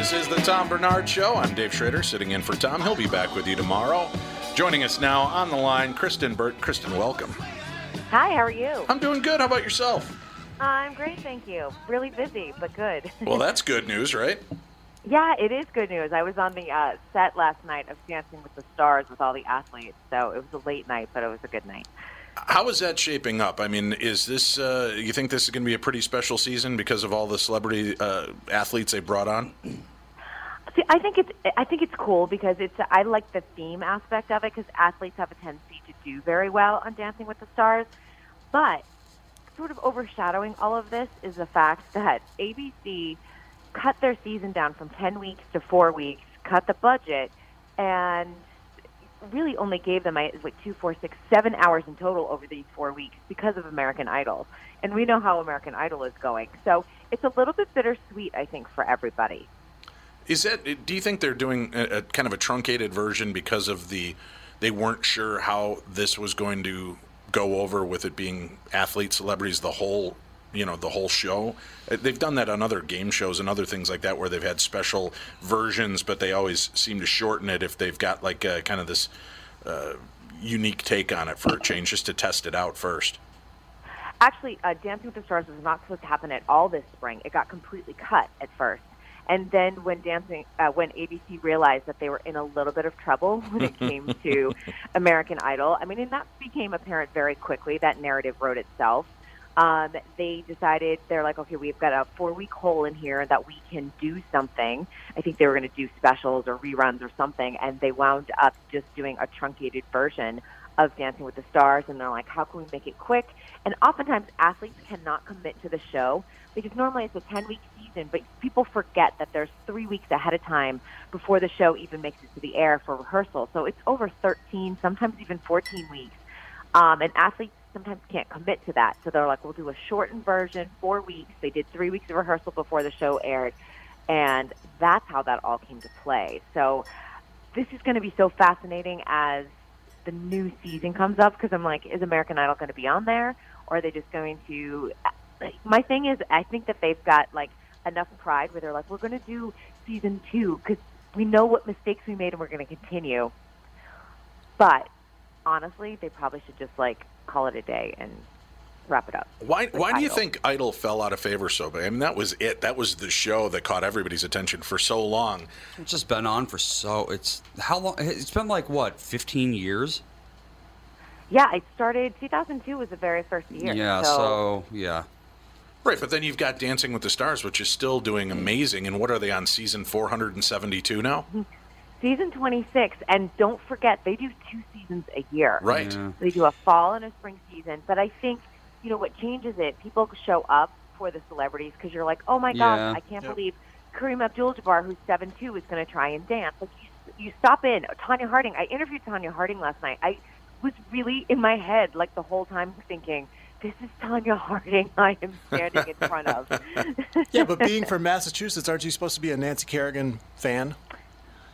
This is the Tom Barnard Show. I'm Dave Schrader, sitting in for Tom. He'll be back with you tomorrow. Joining us now on the line, Kristyn Burtt. Kristyn, welcome. Hi, how are you? I'm doing good. How about yourself? I'm great, thank you. Really busy, but good. Well, that's good news, right? yeah, it is good news. I was on the uh, set last night of Dancing with the Stars with all the athletes, so it was a late night, but it was a good night. How is that shaping up? I mean, is this, uh, you think this is going to be a pretty special season because of all the celebrity uh, athletes they brought on? See, I think it's I think it's cool because it's I like the theme aspect of it because athletes have a tendency to do very well on Dancing with the Stars, but sort of overshadowing all of this is the fact that ABC cut their season down from ten weeks to four weeks, cut the budget, and really only gave them like two, four, six, seven hours in total over these four weeks because of American Idol, and we know how American Idol is going. So it's a little bit bittersweet, I think, for everybody. Is that? Do you think they're doing a, a kind of a truncated version because of the? They weren't sure how this was going to go over with it being athletes, celebrities, the whole, you know, the whole show. Uh, They've done that on other game shows and other things like that, where they've had special versions, but they always seem to shorten it if they've got like a, kind of this uh, unique take on it for a change, just to test it out first. Actually, uh, Dancing with the Stars was not supposed to happen at all this spring. It got completely cut at first. And then when dancing, uh, when ABC realized that they were in a little bit of trouble when it came to American Idol, I mean, and that became apparent very quickly. That narrative wrote itself. Um, they decided they're like, okay, we've got a four-week hole in here that we can do something. I think they were going to do specials or reruns or something, and they wound up just doing a truncated version of Dancing with the Stars. And they're like, how can we make it quick? And oftentimes, athletes cannot commit to the show because normally it's a 10-week season, but people forget that there's three weeks ahead of time before the show even makes it to the air for rehearsal. So it's over 13, sometimes even 14 weeks. Um, and athletes sometimes can't commit to that. So they're like, we'll do a shortened version, four weeks. They did three weeks of rehearsal before the show aired. And that's how that all came to play. So this is going to be so fascinating as the new season comes up because I'm like, is American Idol going to be on there? Or are they just going to. My thing is, I think that they've got like enough pride where they're like, we're going to do season two because we know what mistakes we made and we're going to continue. But honestly, they probably should just like call it a day and wrap it up. Why? with Why do you think Idol fell out of favor so bad? I mean, that was it. That was the show that caught everybody's attention for so long. It's just been on for so. It's how long? It's been like what, 15 years? Yeah, it started 2002 was the very first year. Yeah. So yeah. Right, but then you've got Dancing with the Stars, which is still doing amazing. And what are they on season 472 now? season 26, and don't forget they do two seasons a year. Right. Yeah. They do a fall and a spring season. But I think, you know, what changes it, people show up for the celebrities because you're like, oh my gosh, Yeah. I can't believe Kareem Abdul-Jabbar, who's seven two, is going to try and dance. Like you, you stop in. Tonya Harding. I interviewed Tonya Harding last night. I was really in my head like the whole time thinking. This is Tonya Harding I am standing in front of. Yeah, but being from Massachusetts, aren't you supposed to be a Nancy Kerrigan fan?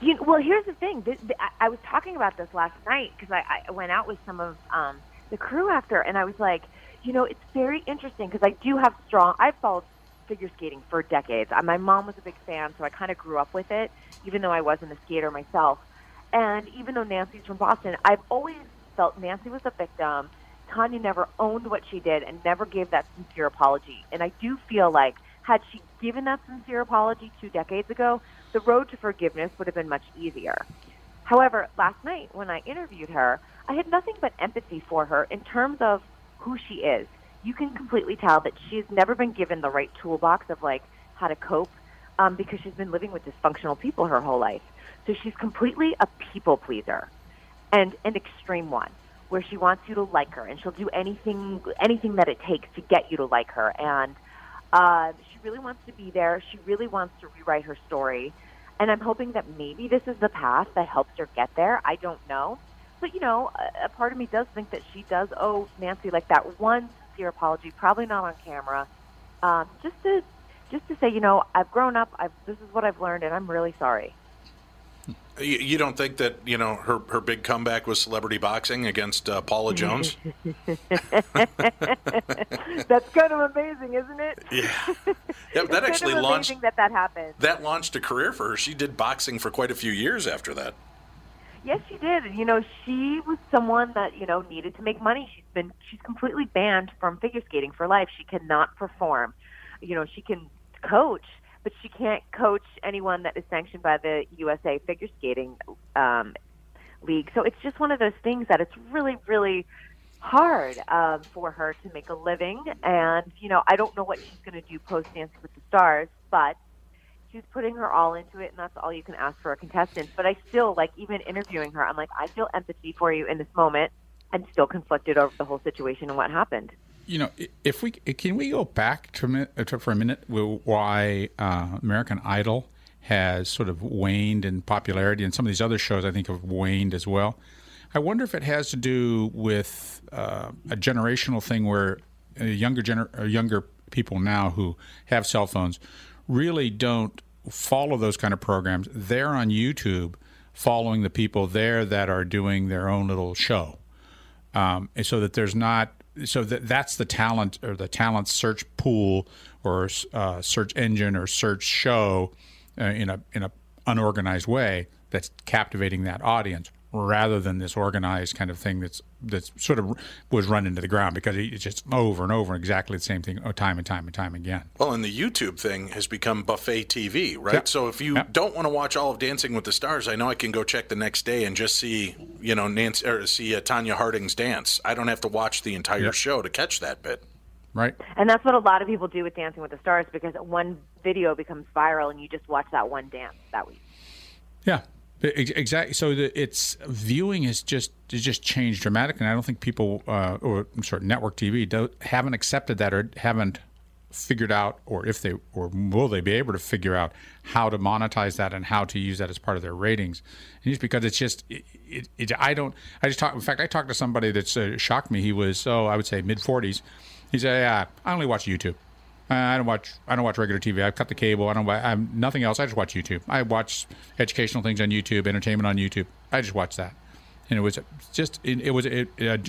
You know, well, here's the thing. Th th I, I was talking about this last night because I, I went out with some of um, the crew after, and I was like, you know, it's very interesting because I do have strong. I've followed figure skating for decades. Uh, My mom was a big fan, so I kind of grew up with it, even though I wasn't a skater myself. And even though Nancy's from Boston, I've always felt Nancy was a victim. Tonya never owned what she did and never gave that sincere apology. And I do feel like had she given that sincere apology two decades ago, the road to forgiveness would have been much easier. However, last night when I interviewed her, I had nothing but empathy for her in terms of who she is. You can completely tell that she's never been given the right toolbox of like how to cope um, because she's been living with dysfunctional people her whole life. So she's completely a people pleaser and an extreme one where she wants you to like her and she'll do anything anything that it takes to get you to like her. And uh, she really wants to be there. She really wants to rewrite her story. And i'm hoping that maybe this is the path that helps her get there. I don't know. But you know a, part of me does think that she does owe nancy like that one sincere apology probably not on camera um, just to just to say you know i've grown up. I've, this is what i've learned and i'm really sorry You, you don't think that you know her her big comeback was celebrity boxing against uh, Paula Jones? that's kind of amazing isn't it yeah, yeah. That actually kind of launched that that happened that launched a career for her. She did boxing for quite a few years after that. Yes, she did. And, You know, she was someone that you know needed to make money. She's been she's completely banned from figure skating for life. She cannot perform. You know, she can coach, but she can't coach anyone that is sanctioned by the USA Figure Skating um, League. So it's just one of those things that it's really, really hard um, for her to make a living. And you know, I don't know what she's going to do post Dancing with the Stars, but she's putting her all into it, and that's all you can ask for a contestant. But I still like even interviewing her. I'm like, I feel empathy for you in this moment. I'm still conflicted over the whole situation and what happened. You know, if we can we go back to, to for a minute why uh, American Idol has sort of waned in popularity, and some of these other shows I think have waned as well. I wonder if it has to do with uh, a generational thing where younger gener- younger people now who have cell phones really don't follow those kind of programs. They're on YouTube following the people there that are doing their own little show um, so that there's not so that that's the talent or the talent search pool or uh, search engine or search show uh, in a in a unorganized way that's captivating that audience rather than this organized kind of thing that's that's sort of was run into the ground because it's just over and over exactly the same thing oh, time and time and time again. Well, and the YouTube thing has become buffet TV, right? Yeah. So if you Yeah. don't want to watch all of Dancing with the Stars, I know I can go check the next day and just see, you know, Nancy or see uh, Tonya Harding's dance. I don't have to watch the entire Yeah. show to catch that bit. Right? And that's what a lot of people do with Dancing with the Stars because one video becomes viral and you just watch that one dance that week. Yeah, exactly. So the, its viewing has just just changed dramatically. And I don't think people uh, or I'm sorry, network TV don't, haven't accepted that or haven't figured out, or if they or will they be able to figure out how to monetize that and how to use that as part of their ratings. And just because it's just it, it, it I don't I just talk. In fact, I talked to somebody that uh, shocked me. He was oh I would say mid 40s. He said, "Yeah, I only watch YouTube." Uh, I don't watch. I don't watch regular TV. I cut the cable. I don't. I'm nothing else. I just watch YouTube. I watch educational things on YouTube, entertainment on YouTube. I just watch that, and it was just. It, it was a,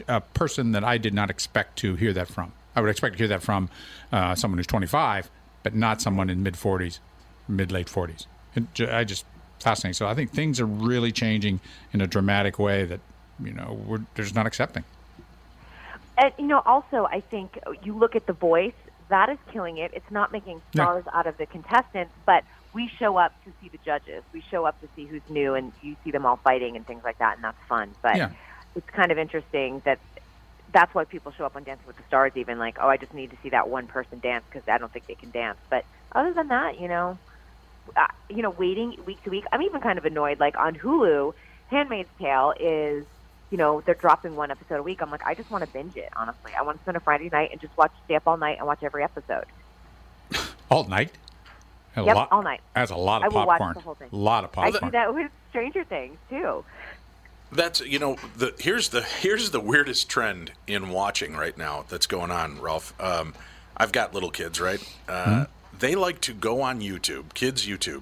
a, person that I did not expect to hear that from. I would expect to hear that from uh, someone who's 25, but not someone in mid 40s, mid late 40s. And ju- I just fascinating. So I think things are really changing in a dramatic way that you know we're just not accepting. And you know, also, I think you look at the voice. That is killing it. It's not making stars out of the contestants, but we show up to see the judges. We show up to see who's new, and you see them all fighting and things like that, and that's fun. But Yeah. it's kind of interesting that that's why people show up on Dancing with the Stars. Even like, oh, I just need to see that one person dance because I don't think they can dance. But other than that, you know, uh, you know, waiting week to week. I'm even kind of annoyed. Like on Hulu, Handmaid's Tale is, you know, they're dropping one episode a week. I'm like, I just want to binge it. Honestly, I want to spend a Friday night and just watch, stay up all night and watch every episode. All night. A Yep, lot- all night. That's a lot of I of will watch popcorn. the whole thing. A lot of popcorn. I popcorn. do that with Stranger Things too. That's you know the here's the here's the weirdest trend in watching right now that's going on, Ralph. Um, I've got little kids, right? Uh, They like to go on YouTube, kids YouTube,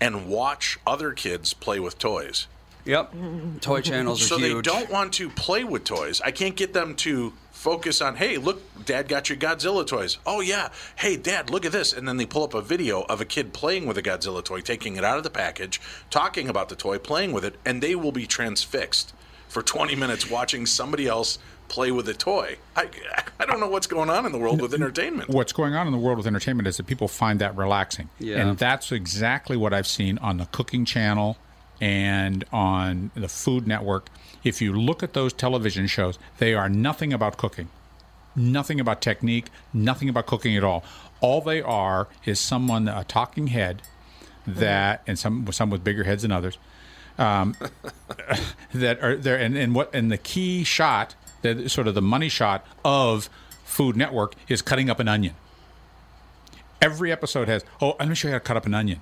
and watch other kids play with toys. Yep. Toy channels are So huge. they don't want to play with toys. I can't get them to focus on, hey, look, Dad got your Godzilla toys. Oh yeah, hey, Dad, look at this, and then they pull up a video of a kid playing with a Godzilla toy, taking it out of the package, talking about the toy, playing with it, and they will be transfixed for 20 minutes watching somebody else play with a toy. I, I don't know what's going on in the world with entertainment. What's going on in the world with entertainment is that people find that relaxing. Yeah. And that's exactly what I've seen on the cooking channel and on the Food Network. If you look at those television shows, they are nothing about cooking, nothing about technique, nothing about cooking at all. All they are is someone, a talking head that, and some some with bigger heads than others, um, that are there. And, and what and the key shot, that sort of the money shot of Food Network is cutting up an onion. Every episode has, oh, let me show you how to cut up an onion.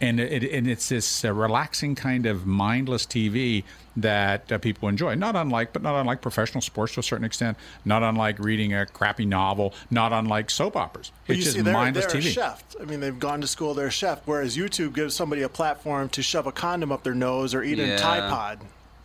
And, it, and it's this uh, relaxing kind of mindless TV that uh, people enjoy. Not unlike, but not unlike professional sports to a certain extent. Not unlike reading a crappy novel. Not unlike soap operas. But It's you just see, they're, mindless they're a TV. chef. I mean, they've gone to school, they're a chef. Whereas YouTube gives somebody a platform to shove a condom up their nose or eat a Yeah. Tide Pod.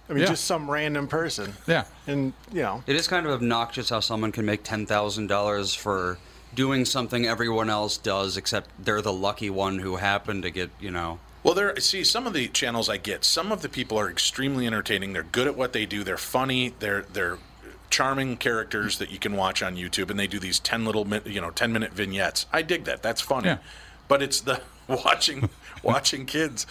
I mean, Yeah. just some random person. Yeah. And, you know, It is kind of obnoxious how someone can make ten thousand dollars for doing something everyone else does, except they're the lucky one who happened to get, you know. Well, there. See, some of the channels I get, some of the people are extremely entertaining. They're good at what they do. They're funny. They're they're charming characters that you can watch on YouTube, and they do these ten little, you know, ten minute vignettes. I dig that. That's funny. Yeah. But it's the watching watching kids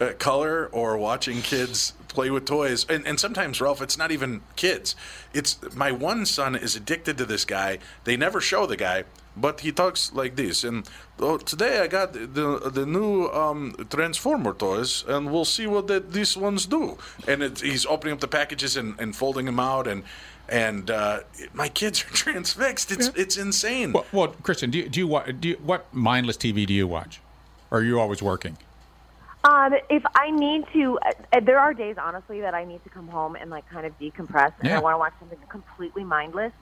uh, color or watching kids play with toys, and and sometimes Ralph, it's not even kids. It's my one son is addicted to this guy. They never show the guy. But he talks like this, and oh, today I got the the new um, Transformer toys, and we'll see what that these ones do. And it, he's opening up the packages and, and folding them out, and and uh, my kids are transfixed. It's it's insane. Well, well, Christian, do you, do you do you, what mindless TV do you watch? Or are you always working? Um, if I need to, uh, there are days, honestly, that I need to come home and like kind of decompress, and Yeah. I want to watch something completely mindless.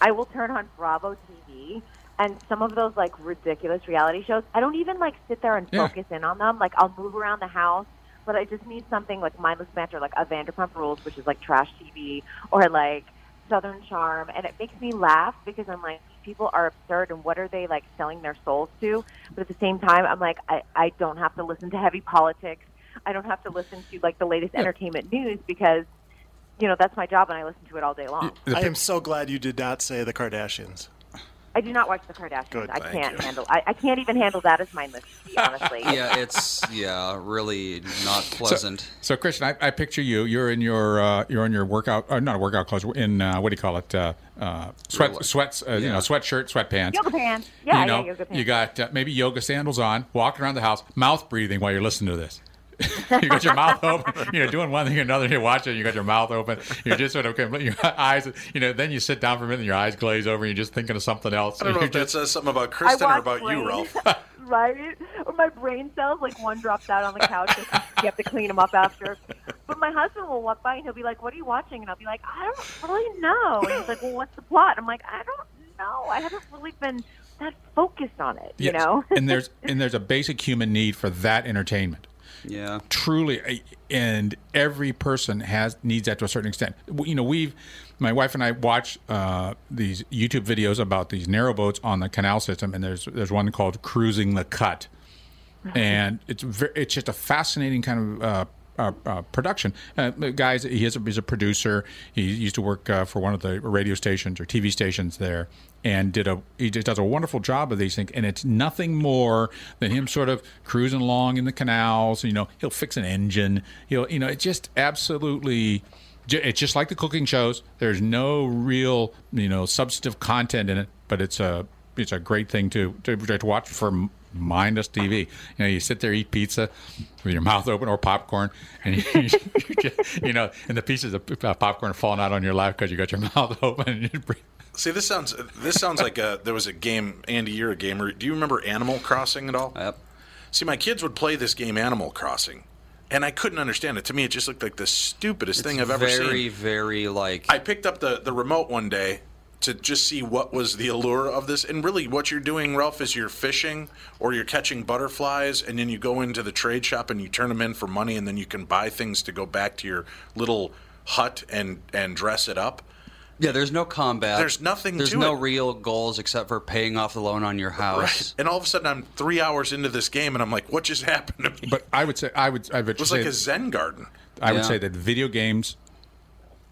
I will turn on Bravo TV, and some of those like ridiculous reality shows. I don't even like sit there and Yeah. focus in on them. Like I'll move around the house, but I just need something like mindless banter, like a Vanderpump Rules, which is like trash TV, or like Southern Charm, and it makes me laugh because I'm like, people are absurd, and what are they like selling their souls to? But at the same time, I'm like, I, I don't have to listen to heavy politics. I don't have to listen to like the latest entertainment news because, you know, that's my job, and I listen to it all day long. I am so glad you did not say the Kardashians. I do not watch the Kardashians. Good, I can't you. handle. I, I can't even handle that as mindless TV, honestly. Yeah, it's yeah, really not pleasant. So, Christian, I, I picture you. You're in your uh, you're in your workout, or not a workout clothes. In uh, what do you call it? Uh, uh, sweat, sweats. Uh, You know, sweatshirt, sweatpants. Yoga pants. Yeah, you know, yeah, yoga pants. you got uh, maybe yoga sandals on, walking around the house, mouth breathing while you're listening to this. you got your mouth open. You know, doing one thing or another. You're watching. You got your mouth open. You're just sort of your eyes. You know, then you sit down for a minute, and your eyes glaze over, and you're just thinking of something else. I don't know You're if that just- says something about Kristyn or watch about you, Ralph. right? Or my brain cells, like one drops out on the couch, and you have to clean them up after. But my husband will walk by and he'll be like, "What are you watching?" And I'll be like, "I don't really know." And he's like, "Well, what's the plot?" I'm like, "I don't know. I haven't really been that focused on it." You know? and there's and there's a basic human need for that entertainment. Yeah. truly and every person has needs that to a certain extent you know we've my wife and i watch uh, these youtube videos about these narrow boats on the canal system and there's there's one called cruising the cut and it's very, it's just a fascinating kind of uh, uh, uh, production. Uh, guys, he is a, he's a producer. He used to work uh, for one of the radio stations or TV stations there, and did a he just does a wonderful job of these things. And it's nothing more than him sort of cruising along in the canals. You know, he'll fix an engine. He'll you know, it's just absolutely. It's just like the cooking shows. There's no real, you know, substantive content in it, but it's a it's a great thing to to, to watch for mindless TV. You know, you sit there, eat pizza with your mouth open or popcorn, and you, you, just, you know, and the pieces of popcorn are falling out on your lap because you got your mouth open. See, this sounds this sounds like a, there was a game. Andy, you're a gamer. Do you remember Animal Crossing at all? Yep. See, my kids would play this game, Animal Crossing, and I couldn't understand it. To me, it just looked like the stupidest It's thing I've ever very, seen. very very like. I picked up the, the remote one day to just see what was the allure of this. And really, what you're doing, Ralph, is you're fishing or you're catching butterflies, and then you go into the trade shop and you turn them in for money, and then you can buy things to go back to your little hut and, and dress it up. Yeah, there's no combat. There's nothing There's to no it. real goals except for paying off the loan on your house. Right. And all of a sudden, I'm three hours into this game, and I'm like, what just happened to me? But I would say I would I would it was say like a Zen garden. I would say that video games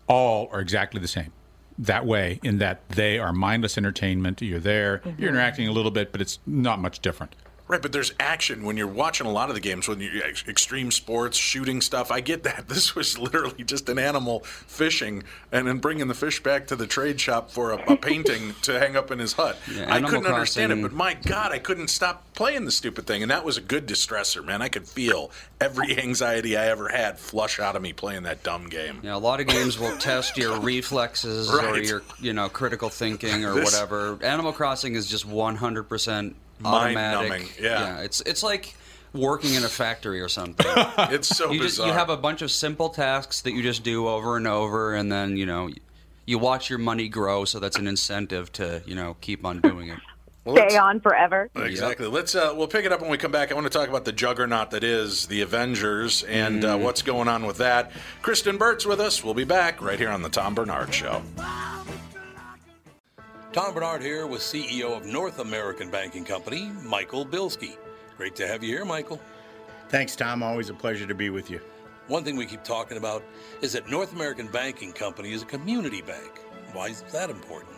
all are exactly the same. That way, in that they are mindless entertainment. You're there, you're mm-hmm. interacting a little bit, but it's not much different. Right, but there's action when you're watching a lot of the games, when you ex- extreme sports, shooting stuff. I get that. This was literally just an animal fishing and then bringing the fish back to the trade shop for a, a painting to hang up in his hut. Yeah, I couldn't understand it, but my God, I couldn't stop playing the stupid thing. And that was a good distressor, man. I could feel every anxiety I ever had flush out of me playing that dumb game. Know, a lot of games will test your reflexes or your, you know, critical thinking or This- whatever. Animal Crossing is just 100% automatic. Mind-numbing, yeah. it's it's like working in a factory or something. It's so you just you have a bunch of simple tasks that you just do over and over, and then you know you watch your money grow. So that's an incentive to you know keep on doing it. Well, Stay on forever. Exactly. Let's uh, we'll pick it up when we come back. I want to talk about the juggernaut that is the Avengers and uh, what's going on with that. Kristyn Burtt's with us. We'll be back right here on the Tom Barnard Show. Tom Barnard here with CEO of North American Banking Company, Michael Bilski. Great to have you here, Michael. Thanks, Tom. Always a pleasure to be with you. One thing we keep talking about is that North American Banking Company is a community bank. Why is that important?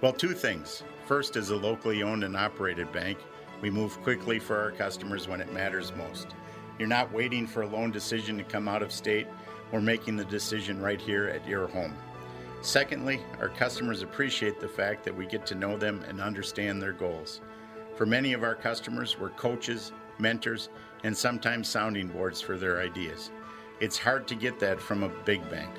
Well, two things. First, as a locally owned and operated bank, we move quickly for our customers when it matters most. You're not waiting for a loan decision to come out of state. We're making the decision right here at your home. Secondly, our customers appreciate the fact that we get to know them and understand their goals. For many of our customers, we're coaches, mentors, and sometimes sounding boards for their ideas. It's hard to get that from a big bank,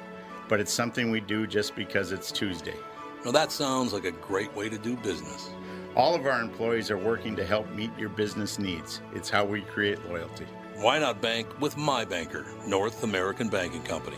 but it's something we do just because it's Tuesday. Well, that sounds like a great way to do business. All of our employees are working to help meet your business needs. It's how we create loyalty. Why not bank with my banker, North American Banking Company?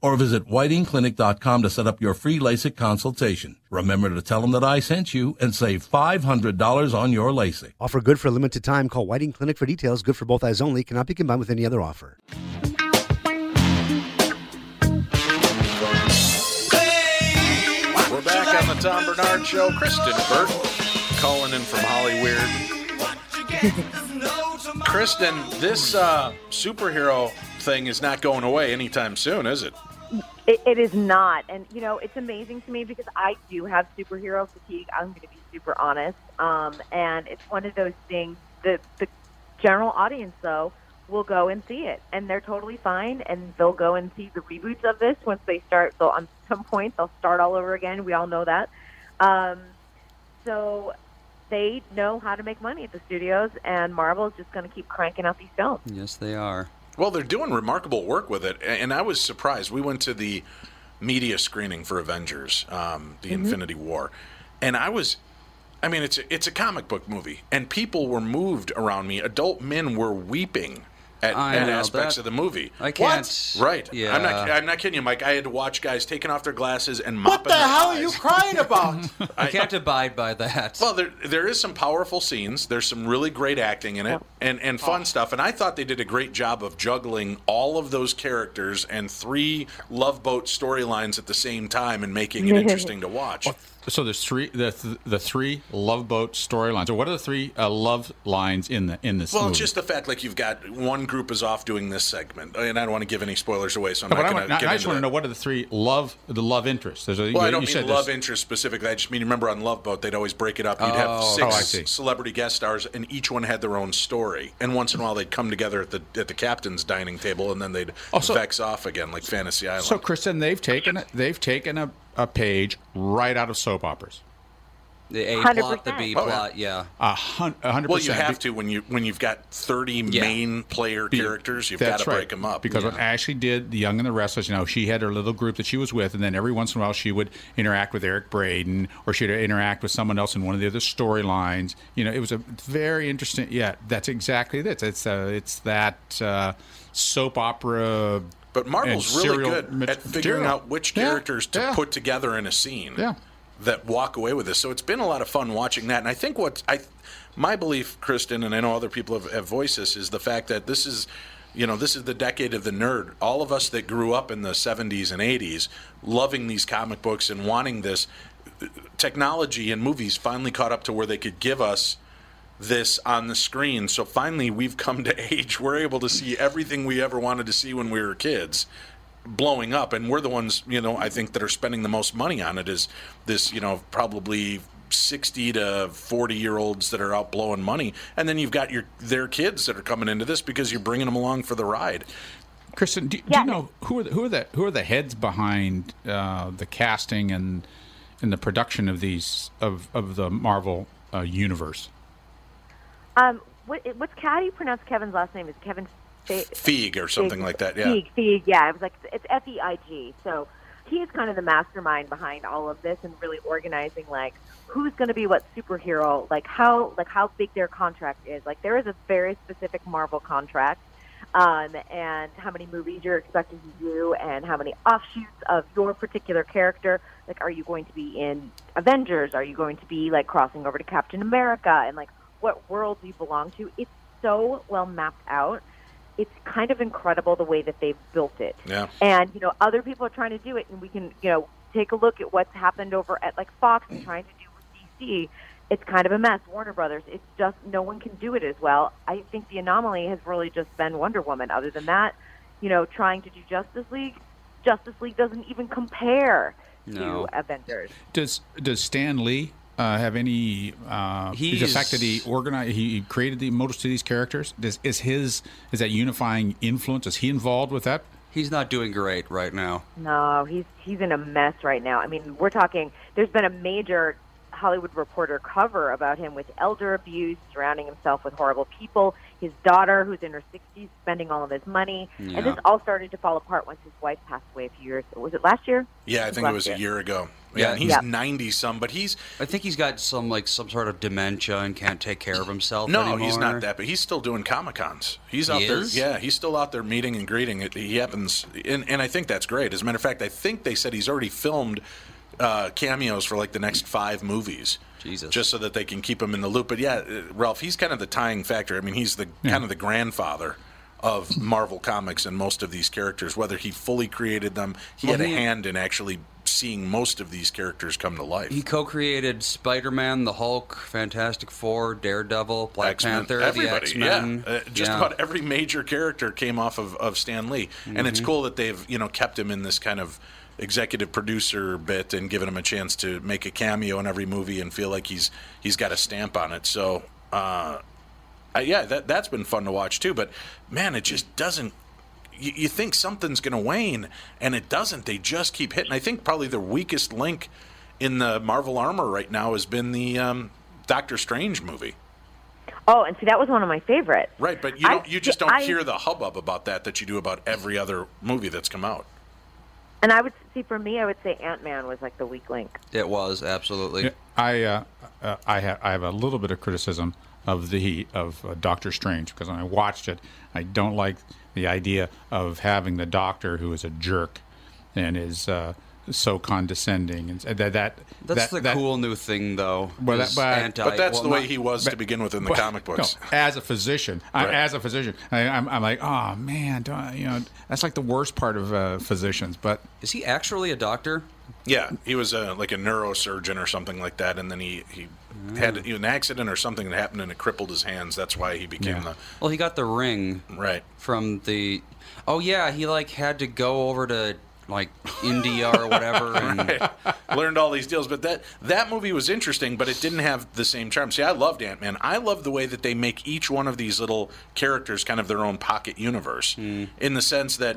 or visit whitingclinic.com to set up your free LASIK consultation. Remember to tell them that I sent you and save $500 on your LASIK. Offer good for a limited time. Call Whiting Clinic for details. Good for both eyes only. Cannot be combined with any other offer. We're back on the Tom Barnard Show. Kristyn Burtt calling in from Hollyweird. Kristyn, this uh, superhero thing is not going away anytime soon, is it? It, it is not, and you know it's amazing to me because I do have superhero fatigue. I'm going to be super honest, um, and it's one of those things. The the general audience, though, will go and see it, and they're totally fine, and they'll go and see the reboots of this once they start. So on some point, they'll start all over again. We all know that. Um, so they know how to make money at the studios, and Marvel is just going to keep cranking out these films. Yes, they are. Well, they're doing remarkable work with it, and I was surprised. We went to the media screening for Avengers, um, the Mm-hmm. Infinity War, and I was. I mean, it's a, it's a comic book movie, and people were moved around me. Adult men were weeping at, I at know, aspects that- of the movie. I can't- Right. yeah. I'm not. I'm not kidding you, Mike. I had to watch guys taking off their glasses and mopping. What mopping the their hell are you crying about? I can't abide by that. Well, there there is some powerful scenes. There's some really great acting in it, and and fun oh. stuff. And I thought they did a great job of juggling all of those characters and three love boat storylines at the same time and making it interesting to watch. So there's three the the three love boat storylines. Or what are the three uh, love lines in the in this Well, movie? just the fact like you've got one group is off doing this segment, and I don't want to give any spoilers away, so I'm No, not going to I just want to know what are the three love the love interests. There's a, Well, I don't you mean love interest specifically. I just mean remember on Love Boat they'd always break it up. You'd have Oh. six Oh, celebrity guest stars, and each one had their own story. And once in a while they'd come together at the at the captain's dining table, and then they'd Oh, so- vex off again like Fantasy Island. So, Kristyn, they've taken they've taken a, a page right out of soap operas. the A plot, the 100%. B Oh, yeah. plot, yeah. A hun- a hundred well, you have to when you when you've got thirty Yeah. main player characters, you've got to right. break them up. Because what Ashley did, The Young and the Restless, you know, she had her little group that she was with, and then every once in a while she would interact with Eric Braeden, or she'd interact with someone else in one of the other storylines. You know, it was a very interesting. Yeah, that's exactly this. It's uh, it's that uh, soap opera. But Marvel's really good mat- at figuring material. out which Yeah, characters to yeah. put together in a scene. Yeah. That walk away with this. So it's been a lot of fun watching that. And I think what I, my belief, Kristyn, and I know other people have, have voiced this, is the fact that this is, you know, this is the decade of the nerd. All of us that grew up in the 70s and 80s, loving these comic books and wanting this, uh, technology and movies finally caught up to where they could give us this on the screen. So finally, we've come to age. We're able to see everything we ever wanted to see when we were kids blowing up and we're the ones you know i think that are spending the most money on it is this you know probably 60 to 40 year olds that are out blowing money and then you've got your their kids that are coming into this because you're bringing them along for the ride Kristyn, do, do you know who are the, who are the who are the heads behind uh, the casting and and the production of these of of the Marvel uh, universe? Um, what, what's how do you pronounce Kevin's last name? Is Kevin Fe- feig or something Feig. like that yeah Feig, Feig, yeah. It was like it's F E I G. So he is kind of the mastermind behind all of this and really organizing like who's going to be what superhero, like how like how big their contract is. Like there is a very specific Marvel contract. Um, and how many movies you're expected to do, and how many offshoots of your particular character. Like, are you going to be in Avengers? Are you going to be like crossing over to Captain America? And like, what world do you belong to? It's so well mapped out it's kind of incredible the way that they've built it. Yeah. And you know, other people are trying to do it, and we can you know take a look at what's happened over at like Fox and trying to do with DC. It's kind of a mess. Warner Brothers. It's just no one can do it as well. I think the anomaly has really just been Wonder Woman. Other than that, you know, trying to do Justice League, Justice League doesn't even compare No. to Avengers. Does does Stan Lee uh, have any uh, the He's- fact that he organized he created the most of these characters? Does is his is that unifying influence? Is he involved with that? He's not doing great right now. No, he's he's in a mess right now. I mean, we're talking. There's been a major Hollywood Reporter cover about him with elder abuse, surrounding himself with horrible people. His daughter, who's in her 60s, spending all of his money, Yeah. and this all started to fall apart once his wife passed away a few years. Ago. Was it last year? yeah i think it last was a year ago yeah, Yeah. and he's Yeah. 90 some but he's I think he's got some like some sort of dementia and can't take care of himself no anymore. he's not that but he's still doing comic cons he's out He there is? yeah he's still out there meeting and greeting it he happens and, and i think that's great as a matter of fact i think they said he's already filmed uh, cameos for like the next five movies Jesus. just so that they can keep him in the loop but yeah uh, ralph he's kind of the tying factor i mean he's the kind of the grandfather of marvel comics and most of these characters whether he fully created them he Well, had a hand in actually seeing most of these characters come to life He co-created Spider-Man, the Hulk, Fantastic Four, Daredevil, Black X-Men, Panther, everybody, the X-Men. Yeah. Uh, just Yeah. about every major character came off of, of Stan Lee, and Mm-hmm. it's cool that they've you know kept him in this kind of executive producer bit and given him a chance to make a cameo in every movie and feel like he's he's got a stamp on it. So. Uh, uh, yeah, that that's been fun to watch too. But man, it just doesn't. You, you think something's going to wane, and it doesn't. They just keep hitting. I think probably the weakest link in the Marvel armor right now has been the um, Doctor Strange movie. Oh, and see, that was one of my favorites. Right, but you don't. You just don't I- hear the hubbub about that that you do about every other movie that's come out. And I would see, for me, I would say Ant Man was like the weak link. It was absolutely. Yeah, I uh, uh, I have I have a little bit of criticism of the of uh, Doctor Strange because when I watched it, I don't like the idea of having the Doctor who is a jerk and is uh, so condescending and that that That's that, the that- cool new thing, though. Well, that- is but- anti- But that's well, the way not- he was to begin with in the Well, comic books. No, as a physician, I, as a physician, I, I'm, I'm like, oh man, don't, you know, that's like the worst part of uh, physicians. But Is he actually a doctor? Yeah, he was a, like a neurosurgeon or something like that, and then he, he had an accident or something that happened and it crippled his hands. That's why he became Yeah. Well, he got the ring right. from the. Oh yeah, he like had to go over to like India or whatever, and Learned all these deals, but that that movie was interesting, but it didn't have the same charm. See, I loved Ant Man. I love the way that they make each one of these little characters kind of their own pocket universe, hmm. in the sense that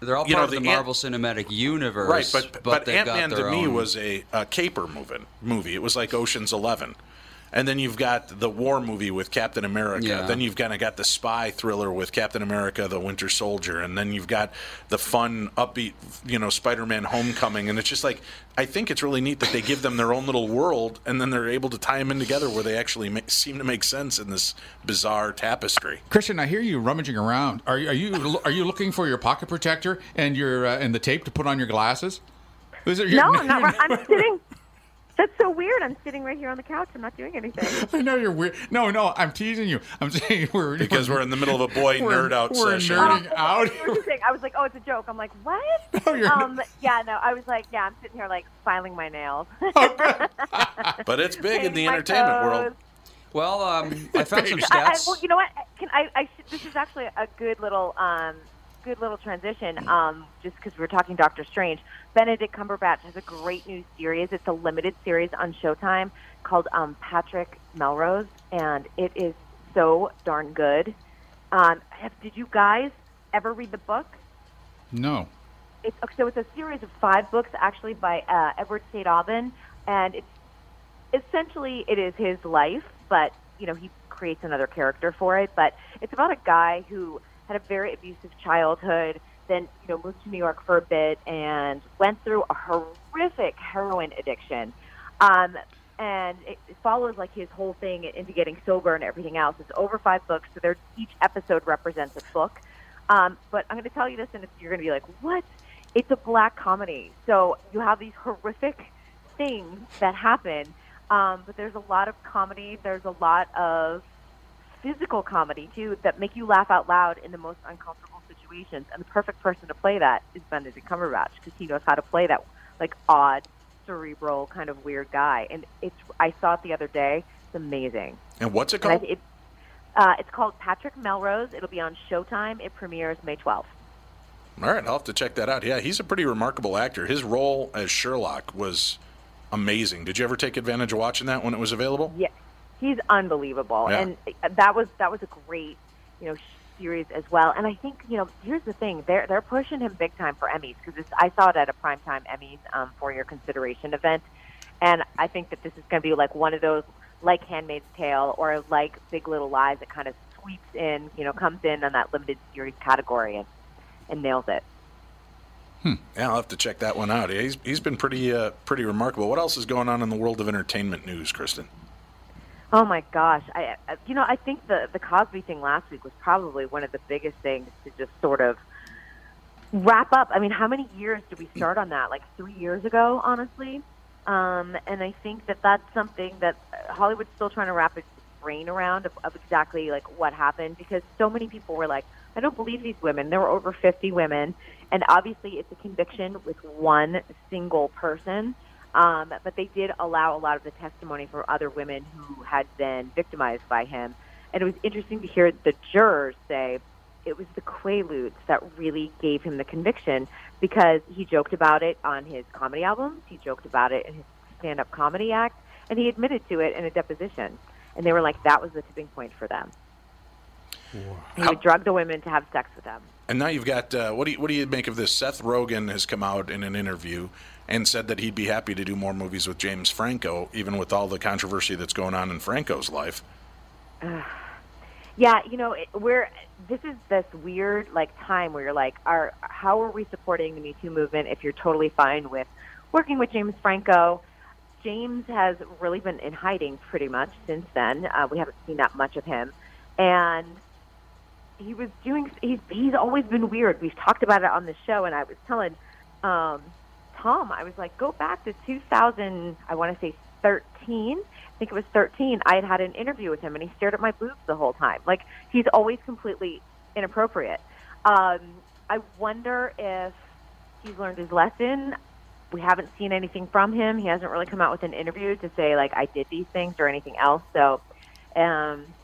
they're all part You know, of the, the Ant- Marvel Cinematic Universe. right, but but, they've Ant Man to me was a, a caper movie. Movie. It was like Ocean's Eleven. And then you've got the war movie with Captain America. Yeah. Then you've kind of got the spy thriller with Captain America, the Winter Soldier, and then you've got the fun, upbeat, you know, Spider-Man: Homecoming. And it's just like I think it's really neat that they give them their own little world, and then they're able to tie them in together where they actually ma- seem to make sense in this bizarre tapestry. Christian, I hear you rummaging around. Are, you- are you are you looking for your pocket protector and your uh, and the tape to put on your glasses? Is it your- No, I'm not. right- I'm sitting. That's so weird. I'm sitting right here on the couch. I'm not doing anything. I know you're weird. No, no, I'm teasing you. I'm saying we're Because we're in the middle of a boy nerd out we're session. nerding out. What were you saying? I was like, oh, it's a joke. I'm like, what? No, you're um, yeah, no. I was like, yeah, I'm sitting here like filing my nails. But it's big in the Painting my entertainment world. Well, um, I found some I, I, stats. well, you know what? Can I? I should, this is actually a good little, um, good little transition. Um, just because we were talking Doctor Strange, Benedict Cumberbatch has a great new series. It's a limited series on Showtime called um, Patrick Melrose, and it is so darn good. Um, have, did you guys ever read the book? No. It's so it's a series of five books actually by uh, Edward St. Aubyn, and it's essentially it is his life, but you know he creates another character for it. But it's about a guy who had a very abusive childhood, then you know moved to New York for a bit and went through a horrific heroin addiction. Um, and it, follows like his whole thing into getting sober and everything else. It's over five books, so they're, each episode represents a book. Um, but I'm going to tell you this, and you're going to be like, "What?" It's a black comedy, so you have these horrific things that happen, um, but there's a lot of comedy. There's a lot of physical comedy too that make you laugh out loud in the most uncomfortable situations. And the perfect person to play that is Benedict Cumberbatch because he knows how to play that like odd, cerebral, kind of weird guy. And it's I saw it the other day. It's amazing. And what's it called? it, uh, it's called Patrick Melrose. It'll be on Showtime. It premieres May 12th. All right, I'll have to check that out. Yeah, he's a pretty remarkable actor. His role as Sherlock was amazing. Did you ever take advantage of watching that when it was available? Yeah, he's unbelievable, Yeah. and uh, that was that was a great you know series as well. And I think you know here's the thing they're they're pushing him big time for Emmys because I saw it at a primetime Emmys um, for your consideration event, and I think that this is going to be like one of those like Handmaid's Tale or like Big Little Lies that kind of sweeps in you know comes in on that limited series category and and nails it. Hmm. Yeah, I'll have to check that one out. He's he's been pretty uh, pretty remarkable. What else is going on in the world of entertainment news, Kristyn? Oh my gosh! I, you know I think the the Cosby thing last week was probably one of the biggest things to just sort of wrap up. I mean, how many years did we start on that? Like three years ago, honestly. Um, and I think that that's something that Hollywood's still trying to wrap its brain around of, of exactly like what happened because so many people were like, I don't believe these women. There were over 50 women, and obviously it's a conviction with one single person. Um, but they did allow a lot of the testimony from other women who had been victimized by him. And it was interesting to hear the jurors say it was the Quaaludes that really gave him the conviction because he joked about it on his comedy albums, he joked about it in his stand up comedy act, and he admitted to it in a deposition. And they were like, that was the tipping point for them. He How- would drug the women to have sex with them. And now you've got uh, what do you what do you make of this? Seth Rogen has come out in an interview, and said that he'd be happy to do more movies with James Franco, even with all the controversy that's going on in Franco's life. Yeah, you know, it, we're this is this weird like time where you're like, are how are we supporting the Me Too movement if you're totally fine with working with James Franco? James has really been in hiding pretty much since then. Uh, we haven't seen that much of him, and he was doing. He's he's always been weird. We've talked about it on the show, and I was telling um, Tom, I was like, go back to 2000. I want to say 13 I think it was 13, I had had an interview with him and he stared at my boobs the whole time. Like he's always completely inappropriate. Um, I wonder if he's learned his lesson. We haven't seen anything from him. He hasn't really come out with an interview to say like I did these things or anything else. So, um,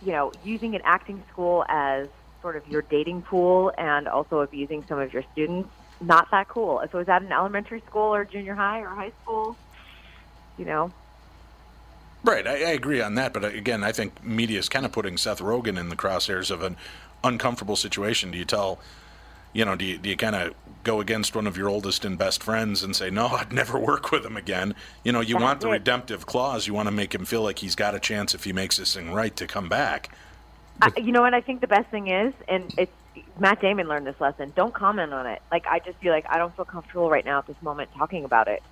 you know, using an acting school as sort of your dating pool and also abusing some of your students, not that cool. If it was at an elementary school or junior high or high school, you know, Right, I, I, agree on that. But uh, again, I think media is kind of putting Seth Rogen in the crosshairs of an uncomfortable situation. Do you tell, you know, do you, do you kind of go against one of your oldest and best friends and say, no, I'd never work with him again? You know, you That's want the redemptive clause. You want to make him feel like he's got a chance if he makes this thing right to come back. I, you know what I think the best thing is, and it's Matt Damon learned this lesson. Don't comment on it. Like I just feel like I don't feel comfortable right now at this moment talking about it,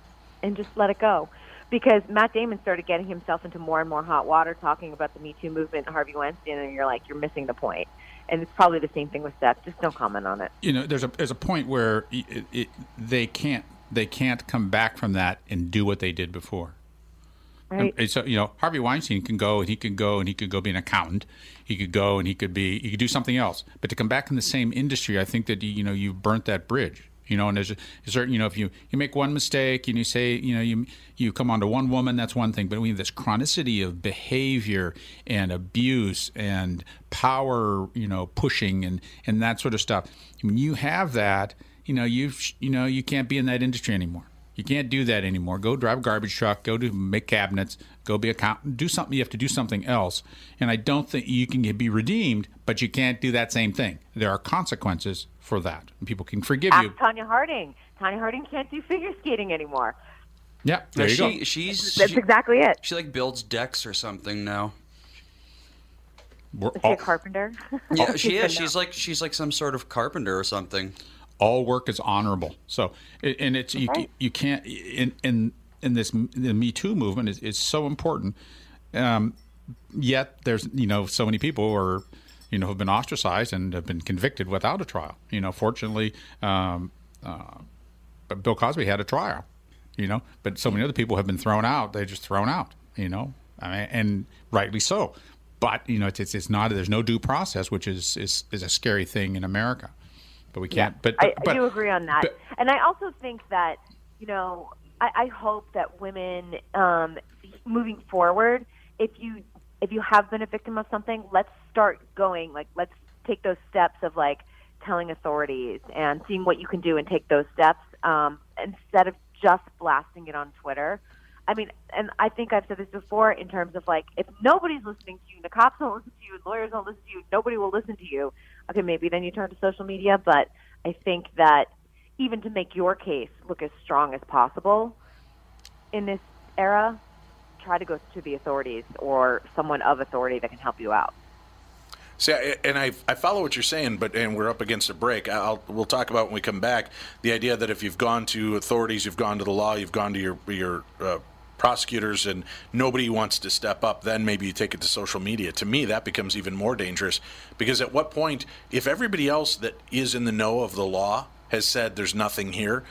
and just let it go because Matt Damon started getting himself into more and more hot water talking about the Me Too movement and Harvey Weinstein, and you're like, you're missing the point. And it's probably the same thing with Seth. Just don't comment on it. You know, there's a there's a point where it, it, they can't they can't come back from that and do what they did before. Right. And so uh, you know, Harvey Weinstein can go and he could go and he could go be an accountant. He could go and he could be he could do something else. But to come back in the same industry, I think that you know you've burnt that bridge you know and there's a, certain you know if you you make one mistake and you say you know you you come onto one woman that's one thing but we have this chronicity of behavior and abuse and power you know pushing and and that sort of stuff when you have that you know you you know you can't be in that industry anymore you can't do that anymore. Go drive a garbage truck. Go to make cabinets. Go be a accountant. Do something. You have to do something else. And I don't think you can be redeemed, but you can't do that same thing. There are consequences for that. And people can forgive Ask you. Tonya Harding. Tonya Harding can't do figure skating anymore. Yeah, there no, you she, go. She's that's she, exactly it. She like builds decks or something now. We're Is she all, a carpenter? Yeah, she is. She's like she's like some sort of carpenter or something. All work is honorable. So, and it's you, Right. you can't in in in this the Me Too movement is, is so important. Um, yet there's you know so many people who are you know have been ostracized and have been convicted without a trial. You know, fortunately, um, uh, but Bill Cosby had a trial. You know, but so many other people have been thrown out. They're just thrown out. You know, I mean, and rightly so. But you know, it's, it's it's not. There's no due process, which is is, is a scary thing in America. But we can't. But, I, but I do agree on that. but- and I also think that, you know, I, I hope that women, um, moving forward, if you if you have been a victim of something, let's start going. Like, let's take those steps of like telling authorities and seeing what you can do and take those steps um, instead of just blasting it on Twitter. I mean, and I think I've said this before in terms of like, if nobody's listening to you, the cops don't listen to you, lawyers don't listen to you, nobody will listen to you. Okay, maybe then you turn to social media, but I think that even to make your case look as strong as possible in this era, try to go to the authorities or someone of authority that can help you out. See, and I, I follow what you're saying, but and we're up against a break. I'll we'll talk about when we come back the idea that if you've gone to authorities, you've gone to the law, you've gone to your your uh, prosecutors, and nobody wants to step up, then maybe you take it to social media. To me, that becomes even more dangerous because at what point, if everybody else that is in the know of the law has said there's nothing here,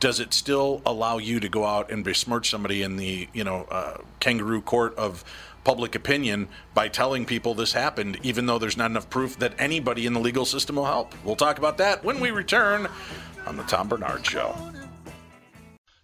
does it still allow you to go out and besmirch somebody in the you know uh, kangaroo court of public opinion by telling people this happened, even though there's not enough proof that anybody in the legal system will help? We'll talk about that when we return on the Tom Barnard Show.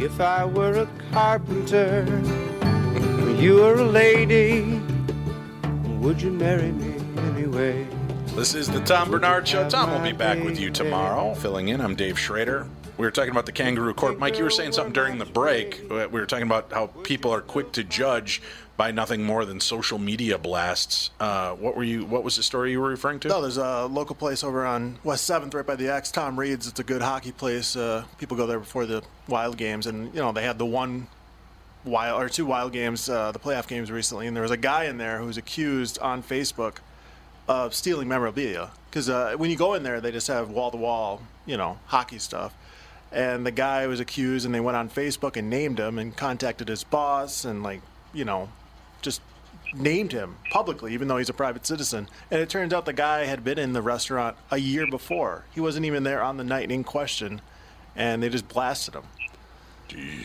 If I were a carpenter, and you were a lady, would you marry me anyway? This is the Tom Barnard Show. Tom will be back with you tomorrow. Filling in, I'm Dave Schrader. We were talking about the kangaroo court. Mike, you were saying something during the break. We were talking about how people are quick to judge by nothing more than social media blasts. Uh, what were you? What was the story you were referring to? No, there's a local place over on West Seventh, right by the X. Tom Reid's. It's a good hockey place. Uh, people go there before the Wild games, and you know they had the one wild or two Wild games, uh, the playoff games recently, and there was a guy in there who was accused on Facebook of stealing memorabilia. Because uh, when you go in there, they just have wall to wall, you know, hockey stuff. And the guy was accused, and they went on Facebook and named him and contacted his boss and like, you know, just named him publicly, even though he's a private citizen. And it turns out the guy had been in the restaurant a year before. He wasn't even there on the night in question, and they just blasted him.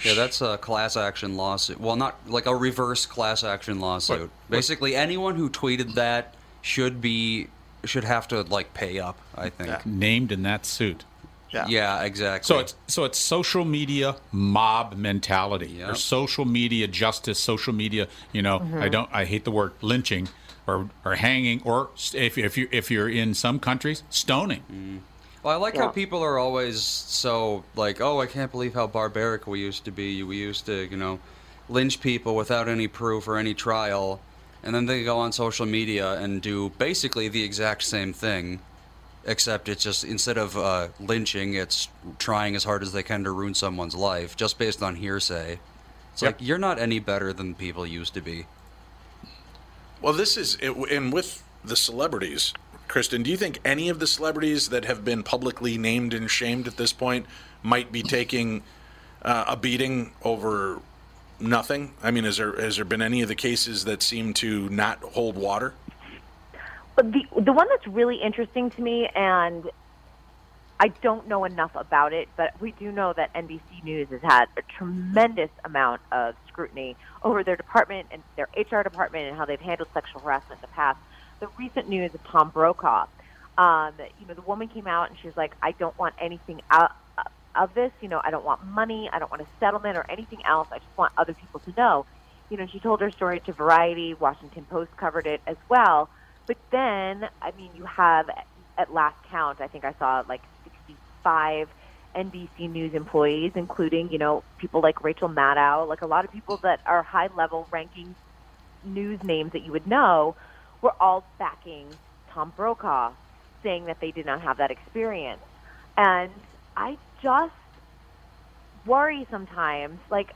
Yeah, that's a class action lawsuit. Well, not like a reverse class action lawsuit. What- Basically, anyone who tweeted that should be should have to like pay up. I think. Named in that suit. Yeah. exactly. So it's so it's social media mob mentality or social media justice, social media. You know, Mhm. I don't. I hate the word lynching or or hanging or if if you if you're in some countries stoning. Well, I like how people are always so like, oh, I can't believe how barbaric we used to be. We used to, you know, lynch people without any proof or any trial, and then they go on social media and do basically the exact same thing, except it's just instead of uh, lynching, it's trying as hard as they can to ruin someone's life just based on hearsay. It's Yep. like you're not any better than people used to be. Well, this is, it, and with the celebrities, Kristyn, do you think any of the celebrities that have been publicly named and shamed at this point might be taking uh, a beating over nothing? I mean, has there has there been any of the cases that seem to not hold water? But the the one that's really interesting to me, and I don't know enough about it, but we do know that NBC News has had a tremendous amount of scrutiny over their department and their HR department and how they've handled sexual harassment in the past. The recent news of Tom Brokaw, um, you know, the woman came out and she was like, "I don't want anything out of this. You know, I don't want money. I don't want a settlement or anything else. I just want other people to know." You know, she told her story to Variety. Washington Post covered it as well. But then, I mean, you have at last count, I think I saw like 65 NBC News employees, including you know people like Rachel Maddow, like a lot of people that are high level ranking news names that you would know, were all backing Tom Brokaw, saying that they did not have that experience. And I just worry sometimes, like,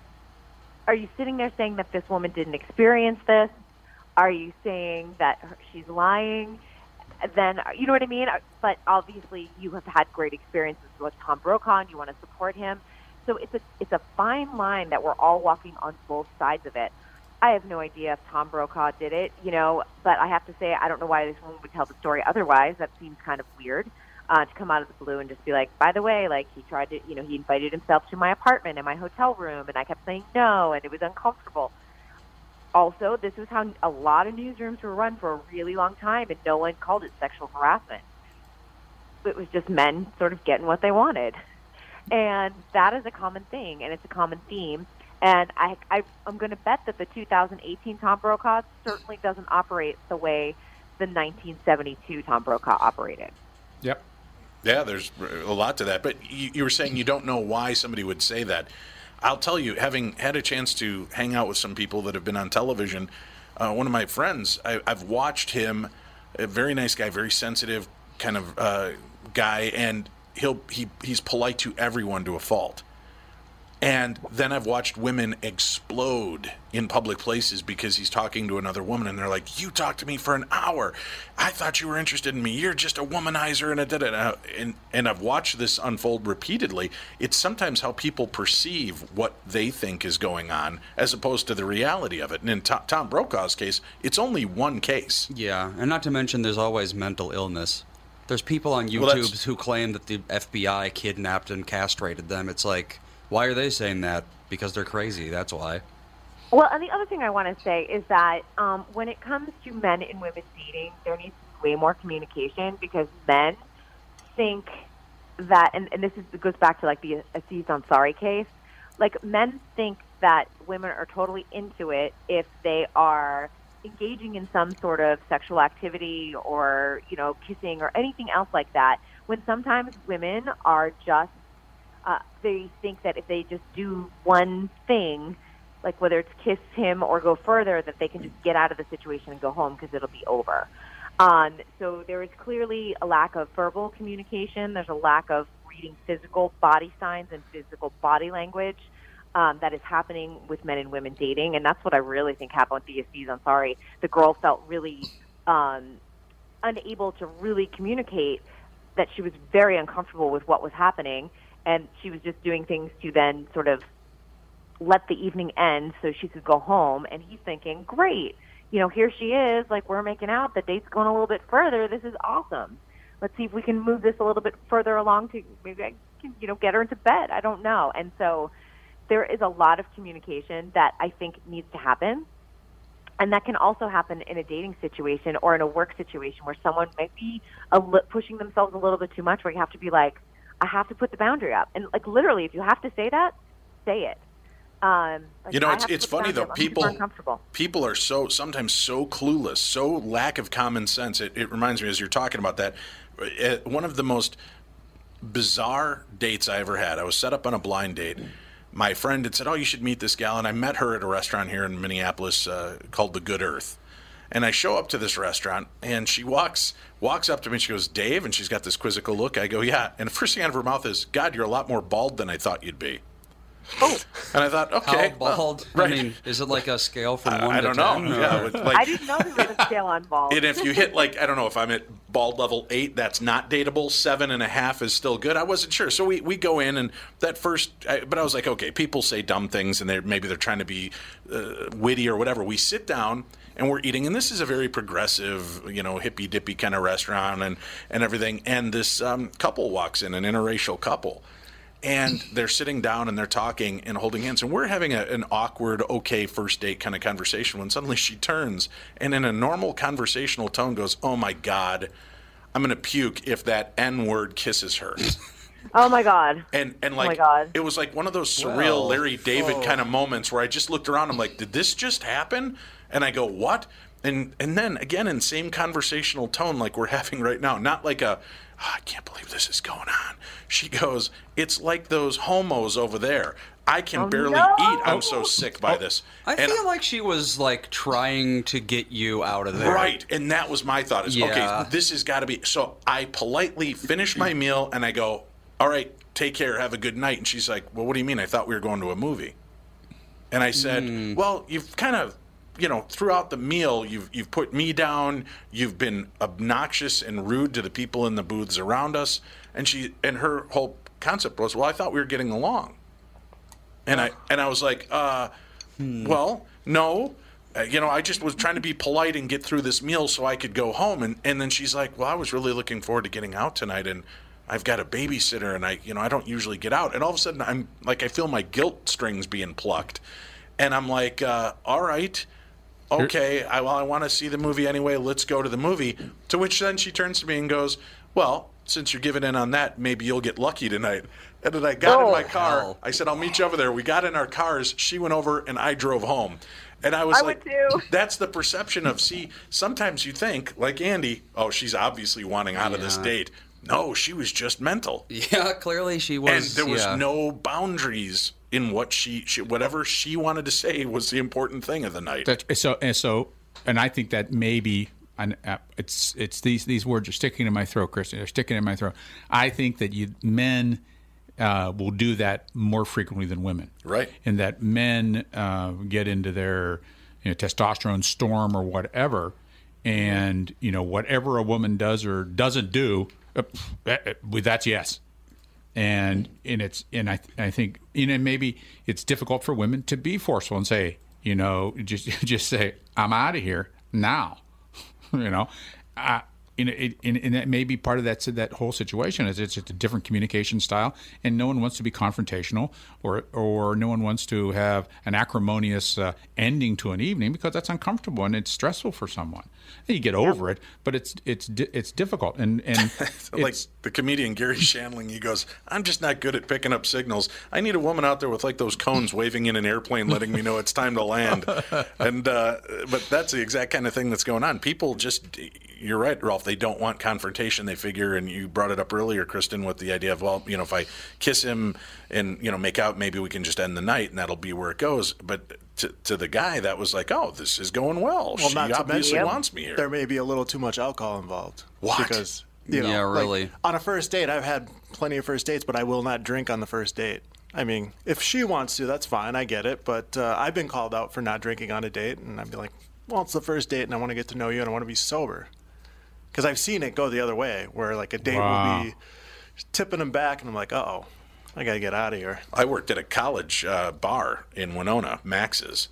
are you sitting there saying that this woman didn't experience this? Are you saying that she's lying? Then you know what I mean. But obviously, you have had great experiences with Tom Brokaw, and you want to support him. So it's a it's a fine line that we're all walking on both sides of it. I have no idea if Tom Brokaw did it, you know, but I have to say I don't know why this woman would tell the story otherwise. That seems kind of weird uh, to come out of the blue and just be like, by the way, like he tried to, you know, he invited himself to my apartment and my hotel room, and I kept saying no, and it was uncomfortable. Also, this was how a lot of newsrooms were run for a really long time, and no one called it sexual harassment. It was just men sort of getting what they wanted. And that is a common thing, and it's a common theme. And I, I, I'm going to bet that the 2018 Tom Brokaw certainly doesn't operate the way the 1972 Tom Brokaw operated. Yep. Yeah, there's a lot to that. But you, you were saying you don't know why somebody would say that. I'll tell you, having had a chance to hang out with some people that have been on television, uh, one of my friends, I, I've watched him, a very nice guy, very sensitive kind of uh, guy, and he'll he he's polite to everyone to a fault. And then I've watched women explode in public places because he's talking to another woman, and they're like, "You talked to me for an hour. I thought you were interested in me. You're just a womanizer." And a da da da. And and I've watched this unfold repeatedly. It's sometimes how people perceive what they think is going on, as opposed to the reality of it. And in Tom, Tom Brokaw's case, it's only one case. Yeah, and not to mention, there's always mental illness. There's people on Well, YouTube who claim that the FBI kidnapped and castrated them. It's like, why are they saying that? Because they're crazy. That's why. Well, and the other thing I want to say is that um, when it comes to men and women dating, there needs to be way more communication because men think that, and, and this is goes back to like the Aziz Ansari case. Like men think that women are totally into it if they are engaging in some sort of sexual activity or you know kissing or anything else like that. When sometimes women are just uh, they think that if they just do one thing, like whether it's kiss him or go further, that they can just get out of the situation and go home because it'll be over. Um, so there is clearly a lack of verbal communication. There's a lack of reading physical body signs and physical body language um, that is happening with men and women dating, and that's what I really think happened with I'm sorry, The girl felt really um, unable to really communicate that she was very uncomfortable with what was happening, and she was just doing things to then sort of let the evening end so she could go home. And he's thinking, great, you know, here she is, like we're making out, the date's going a little bit further. This is awesome. Let's see if we can move this a little bit further along to maybe I can, you know, get her into bed. I don't know. And so there is a lot of communication that I think needs to happen. And that can also happen in a dating situation or in a work situation where someone might be a li- pushing themselves a little bit too much, where you have to be like, I have to put the boundary up. And like literally, if you have to say that, say it. Um, like, you know, it's it's funny though. up. I'm super People people are so sometimes so clueless, so lack of common sense. It, it reminds me as you're talking about that. uh, One of the most bizarre dates I ever had. I was set up on a blind date. My friend had said, "Oh, you should meet this gal," and I met her at a restaurant here in Minneapolis uh, called the Good Earth. And I show up to this restaurant, and she walks walks up to me. and She goes, "Dave," and she's got this quizzical look. I go, "Yeah." And the first thing out of her mouth is, "God, you're a lot more bald than I thought you'd be." Oh, and I thought, okay, How well, bald? right. I mean, is it like a scale from I- one I to don't know. 10? Yeah, with, like- I didn't know there was a scale on bald. And if you hit like I don't know if I'm at bald level eight, that's not dateable. Seven and a half is still good. I wasn't sure, so we, we go in and that first, I, but I was like, okay, people say dumb things and they maybe they're trying to be uh, witty or whatever. We sit down and we're eating, and this is a very progressive, you know, hippy dippy kind of restaurant and and everything. And this um, couple walks in, an interracial couple. And they're sitting down and they're talking and holding hands, and we're having a, an awkward, okay, first date kind of conversation. When suddenly she turns and, in a normal conversational tone, goes, "Oh my god, I'm gonna puke if that N word kisses her." oh my god. And and Oh my like God. it was like one of those surreal Well, Larry David oh. kind of moments where I just looked around. I'm like, did this just happen? And I go, what? And and then again in same conversational tone like we're having right now, not like a "Oh, I can't believe this is going on. She goes, it's like those homos over there. I can Oh, barely no. eat. I'm so sick by this. I And- feel like she was like trying to get you out of there. Right, and that was my thought. Is Yeah. okay, this has got to be. So I politely finish my meal and I go, "All right, take care, have a good night." And she's like, "Well, what do you mean? I thought we were going to a movie." And I said, Hmm. "Well, you've kind of." You know, throughout the meal, you've you've put me down. You've been obnoxious and rude to the people in the booths around us. And she and her whole concept was, well, I thought we were getting along. And I and I was like, uh, well, no. Uh, you know, I just was trying to be polite and get through this meal so I could go home. And, and then she's like, well, I was really looking forward to getting out tonight. And I've got a babysitter and I, you know, I don't usually get out. And all of a sudden I'm like, I feel my guilt strings being plucked. And I'm like, uh, all right, okay, I, well, I want to see the movie anyway. Let's go to the movie. To which then she turns to me and goes, well, since you're giving in on that, maybe you'll get lucky tonight. And then I got in Oh. my car. Hell. I said, I'll meet you over there. We got in our cars. She went over and I drove home. And I was I like, that's the perception of, see, sometimes you think, like Andy, oh, she's obviously wanting out of this date. No, she was just mental. Yeah, clearly she was. and there was yeah. no boundaries in what she, she, whatever she wanted to say was the important thing of the night. That's, so and so, and I think that maybe and uh, it's it's these these words are sticking in my throat, Kristyn. They're sticking in my throat. I think that you men uh, will do that more frequently than women. Right. And that men uh, get into their you know, testosterone storm or whatever, and you know whatever a woman does or doesn't do, uh, uh, that's yes. And and it's and I I think you know maybe it's difficult for women to be forceful and say you know just just say I'm out of here now, you know. I, and, it, and, and that may be part of that that whole situation is it's just a different communication style, and no one wants to be confrontational, or or no one wants to have an acrimonious uh, ending to an evening because that's uncomfortable and it's stressful for someone. And you get over it, but it's it's it's difficult, and and like the comedian Garry Shandling, he goes, "I'm just not good at picking up signals. I need a woman out there with like those cones waving in an airplane, letting me know it's time to land." And uh, but that's the exact kind of thing that's going on. People just, you're right, Rolf. They don't want confrontation. They figure, and you brought it up earlier, Kristyn, with the idea of, well, you know, if I kiss him and you know make out, maybe we can just end the night, and that'll be where it goes. But to, to the guy, that was like, oh, this is going well. Well, she not obviously mention, wants me here. There may be a little too much alcohol involved. What? Because you know, Yeah, like, really. on a first date, I've had plenty of first dates, but I will not drink on the first date. I mean, if she wants to, that's fine. I get it. But uh, I've been called out for not drinking on a date, and I'd be like, well, it's the first date, and I want to get to know you, and I want to be sober. Because I've seen it go the other way, where like a date Wow. will be tipping them back, and I'm like, uh oh, I got to get out of here. I worked at a college uh, bar in Winona, Max's,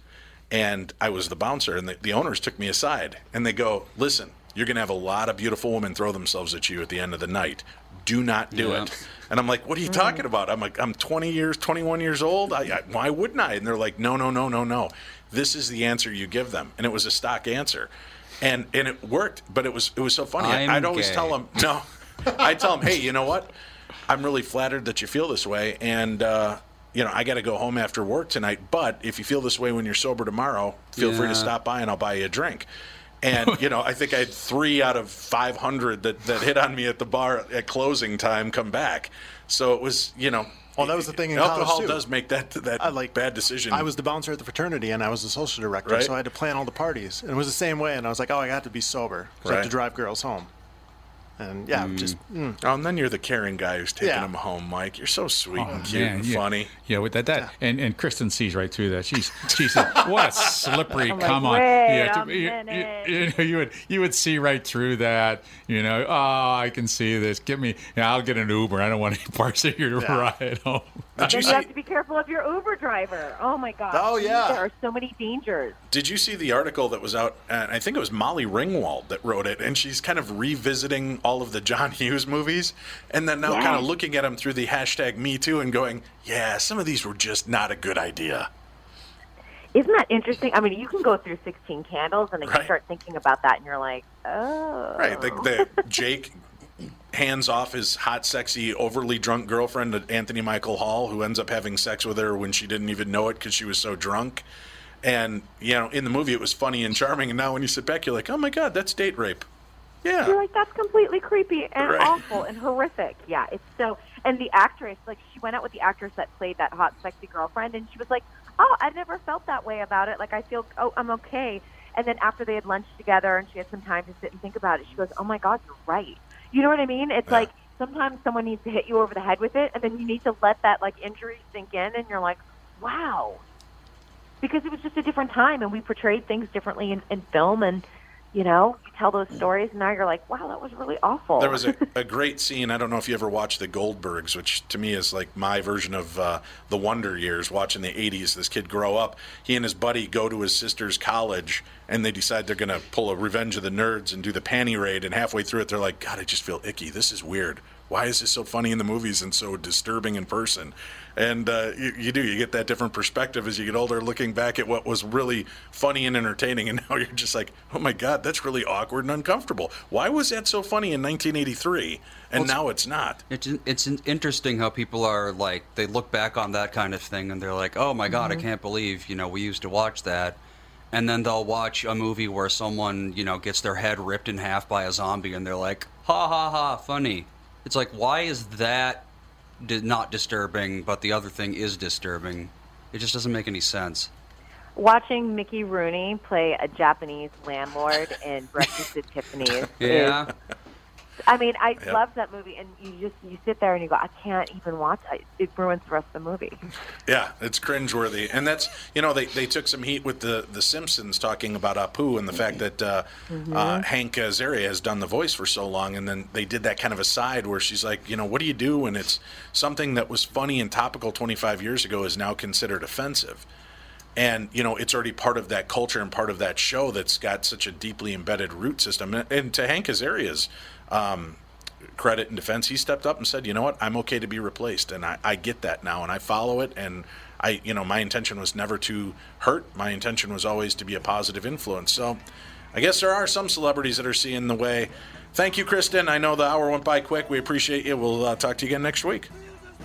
and I was the bouncer, and the, the owners took me aside, and they go, "Listen, you're going to have a lot of beautiful women throw themselves at you at the end of the night. Do not do Yeah. it." And I'm like, "What are you talking about?" I'm like, "I'm 20 years, 21 years old. I, I, why wouldn't I?" And they're like, "No, no, no, no, no. This is the answer you give them," and it was a stock answer. And, and it worked, but it was it was so funny. I'm I'd always gay. tell them, no, I tell them, hey, you know what? I'm really flattered that you feel this way, and uh, you know I got to go home after work tonight. But if you feel this way when you're sober tomorrow, feel free to stop by and I'll buy you a drink. And you know, I think I had three out of 500 that that hit on me at the bar at closing time come back. So it was, you know. Well, that was the thing in alcohol college, too. does make that that I like bad decision. I was the bouncer at the fraternity, and I was the social director, Right. so I had to plan all the parties. And it was the same way. And I was like, oh, I got to be sober because I have Right. to drive girls home. And yeah, just mm. Oh, and then you're the caring guy who's taking Yeah. them home, Mike. You're so sweet Oh, and cute man, and yeah. funny. Yeah, with that, that and, and Kristyn sees right through that. She's she said, "What a slippery I'm like, come on!" Yeah, a you, you- you you would you would see right through that. You know, oh, I can see this. Give me, yeah, I'll get an Uber. I don't want any parts of your Yeah. ride home. Did you Then you see? have to be careful of your Uber driver. Oh my god. Oh, yeah. There are so many dangers. Did you see the article that was out? And I think it was Molly Ringwald that wrote it, and she's kind of revisiting all of the John Hughes movies, and then now Yes. kind of looking at them through the hashtag Me Too and going, "Yeah, some of these were just not a good idea." Isn't that interesting? I mean, you can go through 16 candles and then Right. you start thinking about that and you're like, oh. Right? The, the Jake hands off his hot, sexy, overly drunk girlfriend Anthony Michael Hall, who ends up having sex with her when she didn't even know it because she was so drunk. And you know, in the movie, it was funny and charming, and now when you sit back, you're like, "Oh my god, that's date rape." Yeah. You're like, that's completely creepy and Right. awful and horrific. Yeah, it's so. And the actress, like, she went out with the actress that played that hot, sexy girlfriend, and she was like, "Oh, I never felt that way about it. Like, I feel, oh, I'm okay." And then after they had lunch together and she had some time to sit and think about it, she goes, "Oh my God, you're right." You know what I mean? It's Yeah. like sometimes someone needs to hit you over the head with it, and then you need to let that like injury sink in, and you're like, "Wow." Because it was just a different time, and we portrayed things differently in, in film, and you know, you tell those stories, and now you're like, "Wow, that was really awful." There was a, a great scene. I don't know if you ever watched The Goldbergs, which to me is like my version of uh, the Wonder Years, watching the 80s, this kid grow up. He and his buddy go to his sister's college, and they decide they're going to pull a Revenge of the Nerds and do the panty raid. And halfway through it, they're like, God, I just feel icky. This is weird. Why is this so funny in the movies and so disturbing in person? And uh, you, you do. You get that different perspective as you get older, looking back at what was really funny and entertaining. And now you're just like, oh my God, that's really awkward and uncomfortable. Why was that so funny in 1983 and now it's not? It's it's interesting how people are like they look back on that kind of thing and they're like, "Oh my god, I can't believe, you know, we used to watch that." And then they'll watch a movie where someone, you know, gets their head ripped in half by a zombie and they're like, "Ha ha ha, funny." It's like, why is that di- not disturbing but the other thing is disturbing? It just doesn't make any sense. Watching Mickey Rooney play a Japanese landlord in Breakfast at Tiffany's Yeah. is I mean, I Yep. love that movie, and you just you sit there and you go, I can't even watch it. It ruins the rest of the movie. Yeah, it's cringeworthy, and that's you know they, they took some heat with the the Simpsons talking about Apu and the fact that uh, uh, Hank Azaria has done the voice for so long, and then they did that kind of aside where she's like, you know, what do you do when it's something that was funny and topical 25 years ago is now considered offensive, and you know it's already part of that culture and part of that show that's got such a deeply embedded root system, and, and to Hank Azaria's. Um, credit and defense, he stepped up and said, "You know what? I'm okay to be replaced, and I, I get that now, and I follow it. And I, you know, my intention was never to hurt. My intention was always to be a positive influence. So, I guess there are some celebrities that are seeing the way. Thank you, Kristyn. I know the hour went by quick. We appreciate you. We'll uh, talk to you again next week.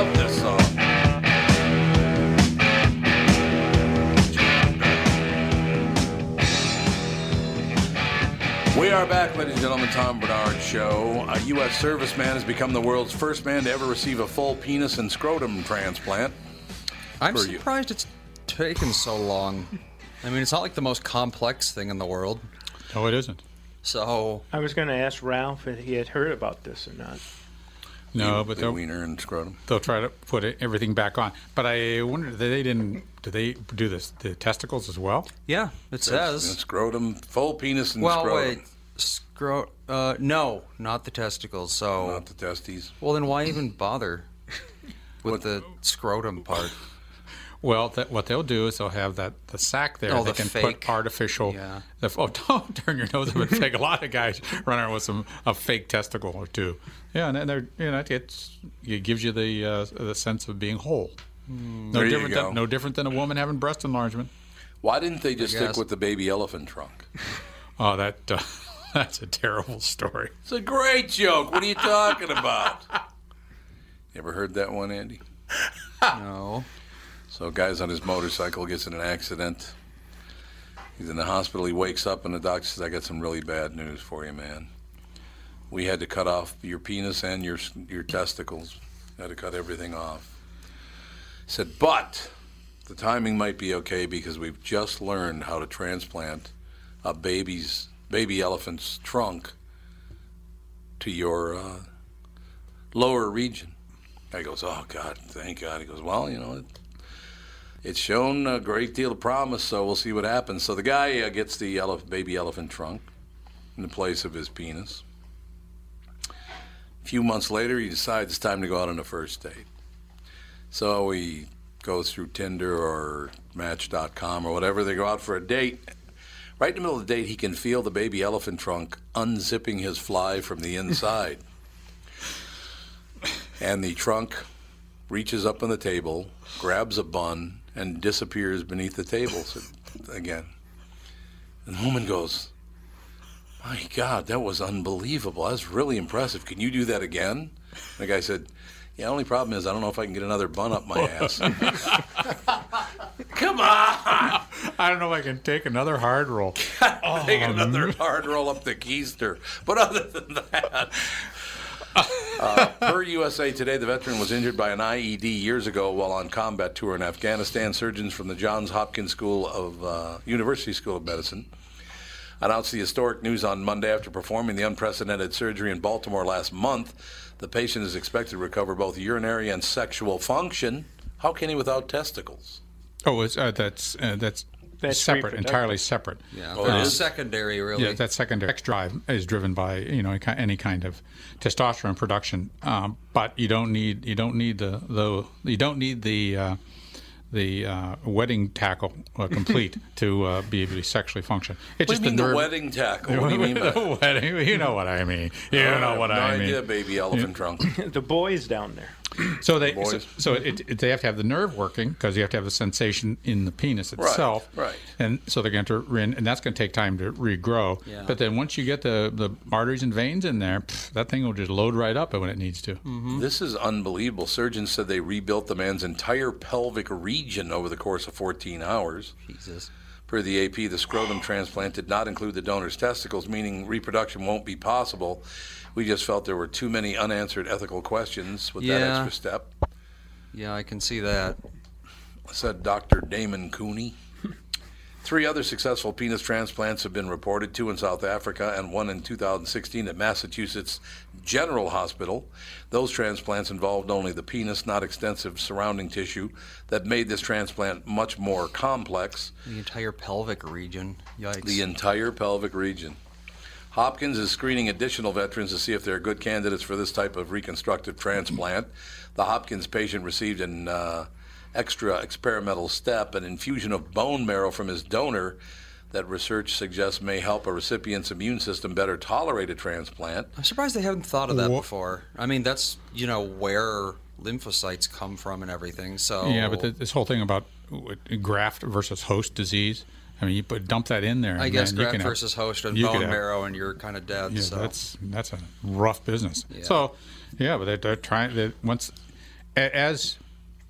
Love this song. We are back, ladies and gentlemen. Tom Barnard Show. A U.S. serviceman has become the world's first man to ever receive a full penis and scrotum transplant. I'm For you. surprised it's taken so long. I mean, it's not like the most complex thing in the world. No, it isn't. So I was going to ask Ralph if he had heard about this or not. No, The- but the they'll, wiener and scrotum. they'll try to put it, everything back on. But I wonder, they didn't. Do they do this the testicles as well? yeah, it says. scrotum, full penis and well, scrotum. wait, scro. Uh, no, not the testicles. So Not the testes. well, then why even bother with the scrotum part? Well, that, what they'll do is they'll have that the sack there. Oh, they the can fake. put artificial. Yeah. The, oh, don't turn your nose up and fake. A lot of guys run around with some a fake testicle or two. Yeah, and then they're you know it's it gives you the uh, the sense of being whole. No. There you different go. than no different than a woman having breast enlargement. Why didn't they just stick with the baby elephant trunk? Oh, that uh, that's a terrible story. It's a great joke. What are you talking about? You ever heard that one, Andy? No. So, guy's on his motorcycle, gets in an accident. He's in the hospital. He wakes up, and the doctor says, "I got some really bad news for you, man. We had to cut off your penis and your your testicles. Had to cut everything off." He said, "But the timing might be okay because we've just learned how to transplant a baby's baby elephant's trunk to your uh, lower region." Guy goes, "Oh God, thank God." He goes, "Well, you know." It, it's shown a great deal of promise, so we'll see what happens. So the guy uh, gets the elef- baby elephant trunk in the place of his penis. A few months later, he decides it's time to go out on a first date. So he goes through Tinder or Match.com or whatever. They go out for a date. Right in the middle of the date, he can feel the baby elephant trunk unzipping his fly from the inside. and the trunk reaches up on the table, grabs a bun, and disappears beneath the table again. And the woman goes, My God, that was unbelievable. That's really impressive. Can you do that again? The guy said, Yeah, only problem is I don't know if I can get another bun up my ass. Come on! I don't know if I can take another hard roll. Take oh, another hard roll up the keister. But other than that, uh, per USA Today, the veteran was injured by an IED years ago while on combat tour in Afghanistan. Surgeons from the Johns Hopkins School of uh, University School of Medicine announced the historic news on Monday after performing the unprecedented surgery in Baltimore last month. The patient is expected to recover both urinary and sexual function. How can he without testicles? Oh, uh, that's uh, that's, That's separate, entirely separate. Yeah, Oh, it that's secondary, really. Yeah, that secondary sex drive is driven by you know any kind of testosterone production, um, but you don't need you don't need the the you don't need the uh, the uh, wedding tackle uh, complete to uh, be able to sexually function. It's What just do you mean the the wedding tackle? What do you mean by that? the wedding? You know what I mean. You I know have what no I mean. idea, baby elephant trunk. the boys down there. So they so, Boys. so it, it, they have to have the nerve working because you have to have the sensation in the penis itself. right. right. And so they're going to rin, and that's going to take time to regrow. Yeah. But then once you get the, the arteries and veins in there, pff, that thing will just load right up when it needs to. Mm-hmm. This is unbelievable. Surgeons said they rebuilt the man's entire pelvic region over the course of 14 hours. Jesus. Per the AP, the scrotum transplant did not include the donor's testicles, meaning reproduction won't be possible. We just felt there were too many unanswered ethical questions with that Yeah. extra step, Yeah, I can see that. said Dr. Damon Cooney. Three other successful penis transplants have been reported, two in South Africa and one in 2016 at Massachusetts General Hospital. Those transplants involved only the penis, not extensive surrounding tissue, that made this transplant much more complex. The entire pelvic region. Yikes. The entire pelvic region. Hopkins is screening additional veterans to see if they're good candidates for this type of reconstructive transplant. The Hopkins patient received an uh, extra experimental step, an infusion of bone marrow from his donor that research suggests may help a recipient's immune system better tolerate a transplant. I'm surprised they haven't thought of that Wha- before. I mean, that's you know where lymphocytes come from and everything. So Yeah, but this whole thing about graft versus host disease. I mean, you put dump that in there. I and guess then you graft can have- versus host and you could bone have- marrow, and you're kind of dead. Yeah, so that's that's a rough business. Yeah. So, yeah, but they're, they're trying. They, once, as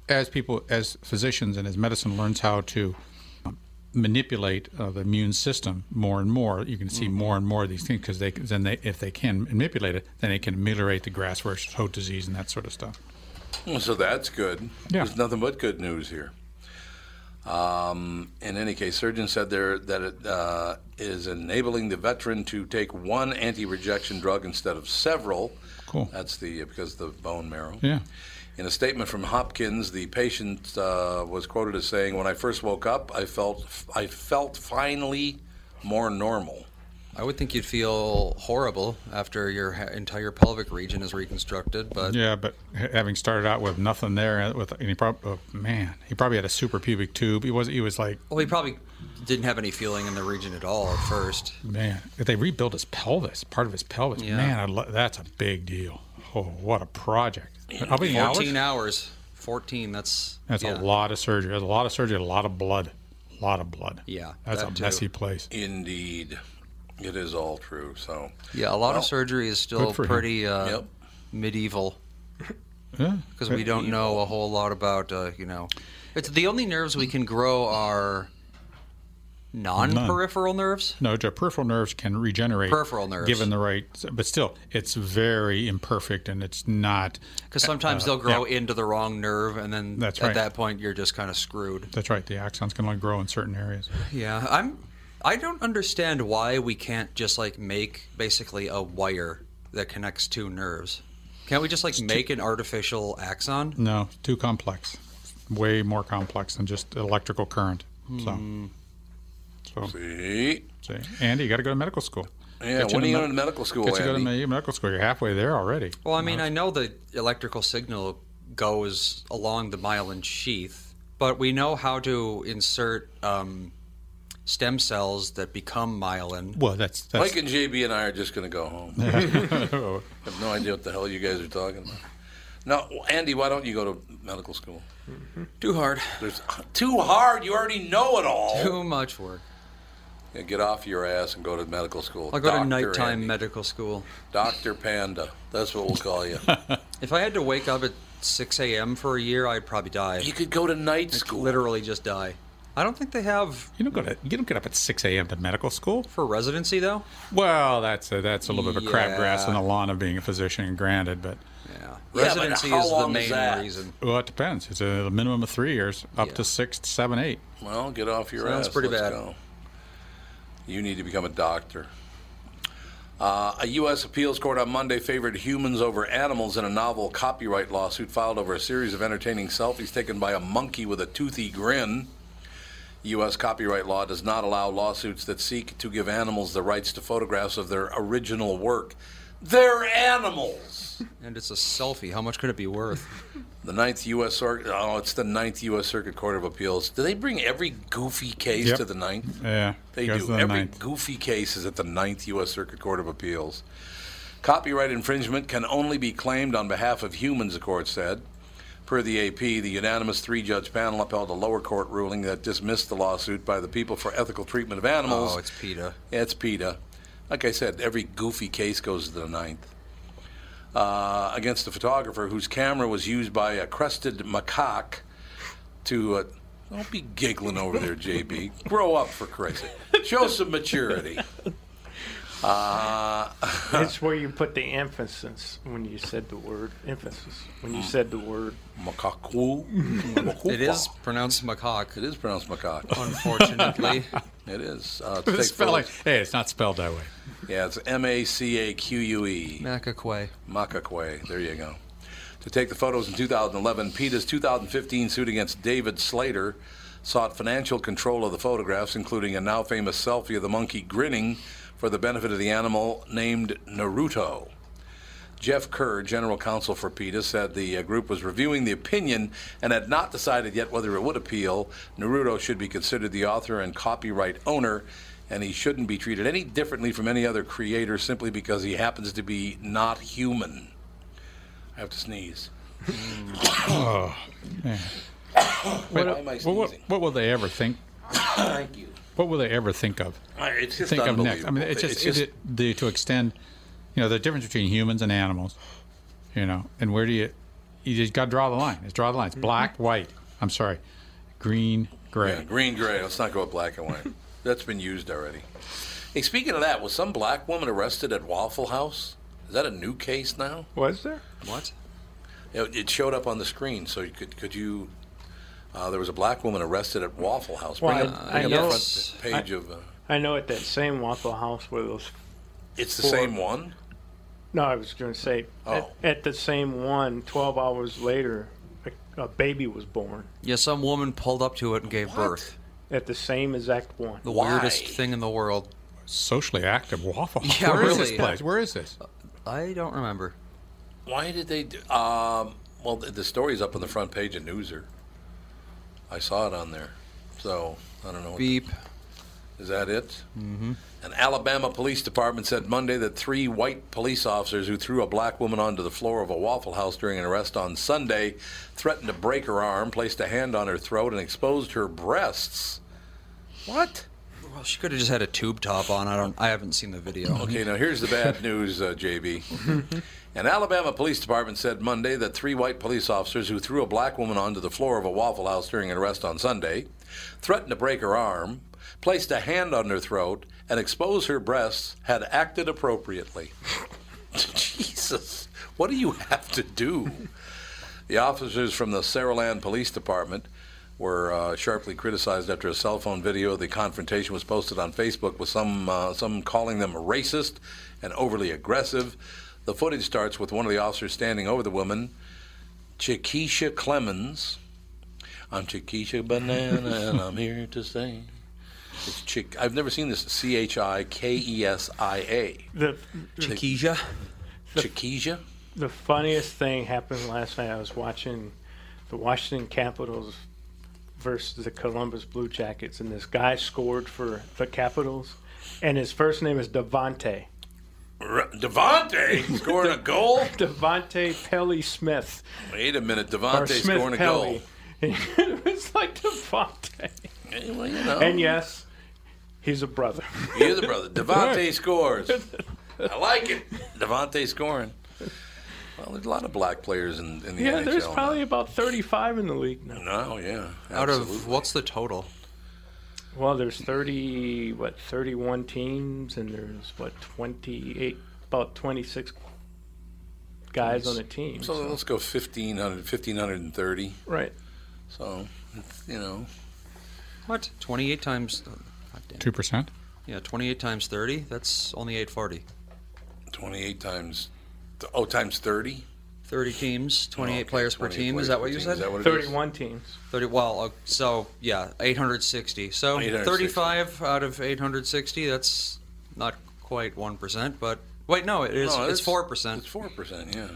as people, as physicians, and as medicine learns how to manipulate uh, the immune system more and more, you can see Mm-hmm. more and more of these things because they then they if they can manipulate it, then they can ameliorate the graft versus host disease and that sort of stuff. So that's good. Yeah. There's nothing but good news here. Um, in any case, surgeons said there that it uh, is enabling the veteran to take one anti-rejection drug instead of several. Cool. That's the because the bone marrow. Yeah. In a statement from Hopkins, the patient uh, was quoted as saying, "When I first woke up, I felt I felt finally more normal." I would think you'd feel horrible after your ha- entire pelvic region is reconstructed, but Yeah, but having started out with nothing there, uh, with and he probably oh, man, he probably had a suprapubic tube. He was he was like well, he probably didn't have any feeling in the region at all at first. Man, if they rebuilt his pelvis, part of his pelvis, Yeah. man, I'd lo- that's a big deal. Oh, what a project! How many hours? Fourteen hours. Fourteen. That's That's yeah. a lot of surgery. That's a lot of surgery. A lot of blood. A lot of blood. Yeah, that's that a too. messy place. Indeed, it is all true. So Yeah, a lot Well, of surgery is still good for him. pretty uh, Yep. medieval Yeah, because we don't know a whole lot about uh, you know. It's the only nerves we can grow are non-peripheral nerves. No, the peripheral nerves can regenerate. Peripheral nerves. given the right, but still, it's very imperfect, and it's not. Because sometimes uh, they'll grow yeah. into the wrong nerve, and then That's at right. that point you're just kind of screwed. That's right. The axons can only grow in certain areas. Yeah, I'm. I don't understand why we can't just like make basically a wire that connects two nerves. Can't we just like make an artificial axon? No, too complex. Way more complex than just electrical current. So, Hmm. so see, see. Andy, you got to go to medical school. Yeah, Get you when to are you me- going to medical school, Get you to go to Andy? me- medical school. You're halfway there already. Well, I mean, I know the electrical signal goes along the myelin sheath, but we know how to insert um, stem cells that become myelin. Well, that's that's. Mike and JB and I are just going to go home. I have no idea what the hell you guys are talking about. No, Andy, why don't you go to medical school? Too hard. There's too hard. You already know it all. Too much work. Yeah, get off your ass and go to medical school. I'll go to Dr. nighttime Andy. medical school. Doctor Panda. That's what we'll call you. If I had to wake up at 6 a.m. for a year, I'd probably die. You could go to night school. Literally just die. I don't think they have. You don't go to. You don't get up at six a.m. to medical school for residency, though. Well, that's a, that's a little bit of a crabgrass in the lawn of being a physician, granted, but yeah, but Residency how is the long is main that? reason. Well, it depends. It's a minimum of three years, up to six, seven, eight. Well, get off your Sounds ass. pretty Let's bad. go. You need to become a doctor. Uh, a U.S. appeals court on Monday favored humans over animals in a novel copyright lawsuit filed over a series of entertaining selfies taken by a monkey with a toothy grin. U.S. copyright law does not allow lawsuits that seek to give animals the rights to photographs of their original work. They're animals! And it's a selfie. How much could it be worth? The Ninth U.S. Circuit. Oh, it's the Ninth U.S. Circuit Court of Appeals. Do they bring every goofy case Yep. to the Ninth? Yeah, They do. the Every ninth. goofy case is at the Ninth U.S. Circuit Court of Appeals. Copyright infringement can only be claimed on behalf of humans, the court said. Per the AP, the unanimous three judge panel upheld a lower court ruling that dismissed the lawsuit by the People for Ethical Treatment of Animals. Oh, it's PETA. It's PETA. Like I said, every goofy case goes to the ninth. Uh, against the photographer whose camera was used by a crested macaque to. Uh, don't be giggling over there, JB. Grow up, for Christ's sake. Show some maturity. Uh, It's where you put the emphasis when you said the word emphasis. When you said the word macaque. It is pronounced macaque. It is pronounced macaque. Unfortunately. it is. Uh, to The spelling- hey, it's not spelled that way. Yeah, it's M A C A Q U E. Macaque. Macaque. There you go. To take the photos in 2011, PETA's 2015 suit against David Slater sought financial control of the photographs, including a now famous selfie of the monkey grinning for the benefit of the animal named Naruto. Jeff Kerr, general counsel for PETA, said the uh, group was reviewing the opinion and had not decided yet whether it would appeal. Naruto should be considered the author and copyright owner, and he shouldn't be treated any differently from any other creator simply because he happens to be not human. I have to sneeze. Oh, what, what, what will they ever think? Thank you. What will they ever think of? It's just think of next. I mean, it's just, It's just- it the, to extend, you know, the difference between humans and animals, you know, and where do you, you just got to draw the line. Just draw the lines. Mm-hmm. Black, white. I'm sorry, green, gray. Yeah, green, gray. Let's not go with black and white. That's been used already. Hey, speaking of that, was some black woman arrested at Waffle House? Is that a new case now? Was there? What? It, it showed up on the screen, so you could could you? Uh, there was a black woman arrested at Waffle House. Bring Well, up, I- bring I up know- the front page I- of. Uh, I know at that same Waffle House where those. it's the four- same one. No, I was going to say Oh. at, at the same one, 12 hours later, a, a baby was born Yeah, some woman pulled up to it and gave birth. at the same exact one. The weirdest thing in the world. Socially active Waffle House. Yeah, Where is really. this place? Where is this? I don't remember. Why did they do? Um, well, the, the story's up on the front page of Newser. I saw it on there, so I don't know. Beep. Is that it? Mm-hmm. An Alabama police department said Monday that three white police officers who threw a black woman onto the floor of a Waffle House during an arrest on Sunday threatened to break her arm, placed a hand on her throat, and exposed her breasts. What? Well, she could have just had a tube top on. I don't. I haven't seen the video. Okay, now here's the bad news, uh, JB. An Alabama police department said Monday that three white police officers who threw a black woman onto the floor of a Waffle House during an arrest on Sunday threatened to break her arm, placed a hand on her throat, and exposed her breasts had acted appropriately. Jesus, what do you have to do? The officers from the Saraland Police Department were uh, sharply criticized after a cell phone video of the confrontation was posted on Facebook with some uh, some calling them racist and overly aggressive. The footage starts with one of the officers standing over the woman, Chikesia Clemons. I'm Chiquisha Banana and I'm here to stay. It's Chick. I've never seen this. C H I K E S I A. The, Chiquisha. Chiquisha. The funniest thing happened last night. I was watching the Washington Capitals versus the Columbus Blue Jackets, and this guy scored for the Capitals, and his first name is Devante. Devante scoring a goal. Devante Pelly Smith. Wait a minute, Or Devante Smith scoring a Pelly. goal. it was like Devante. Well, you know. And yes, he's a brother. He is a brother. Devante scores. I like it. Devante scoring. Well, there's a lot of black players in, in the yeah, NHL. Yeah, there's now. probably about 35 in the league now. No, yeah. Out of what's the total? Well, there's 30, what, 31 teams, and there's, what, 28, about 26 guys on a team. So so- let's go 1,500, 1,530. Right. So, it's, you know. What? 28 times. Oh, Two percent. Yeah, 28 times 30. That's only 840. 28 times, oh, times 30? 30 teams, 28 okay, players per team. players Is that what you team. said? Is that what it is? 31 teams. 30. Well, uh, so yeah, 860. So 860. 35 out of 860. That's not quite one percent, but wait, no, it is. No, it's it's- four percent. It's 4%, yeah.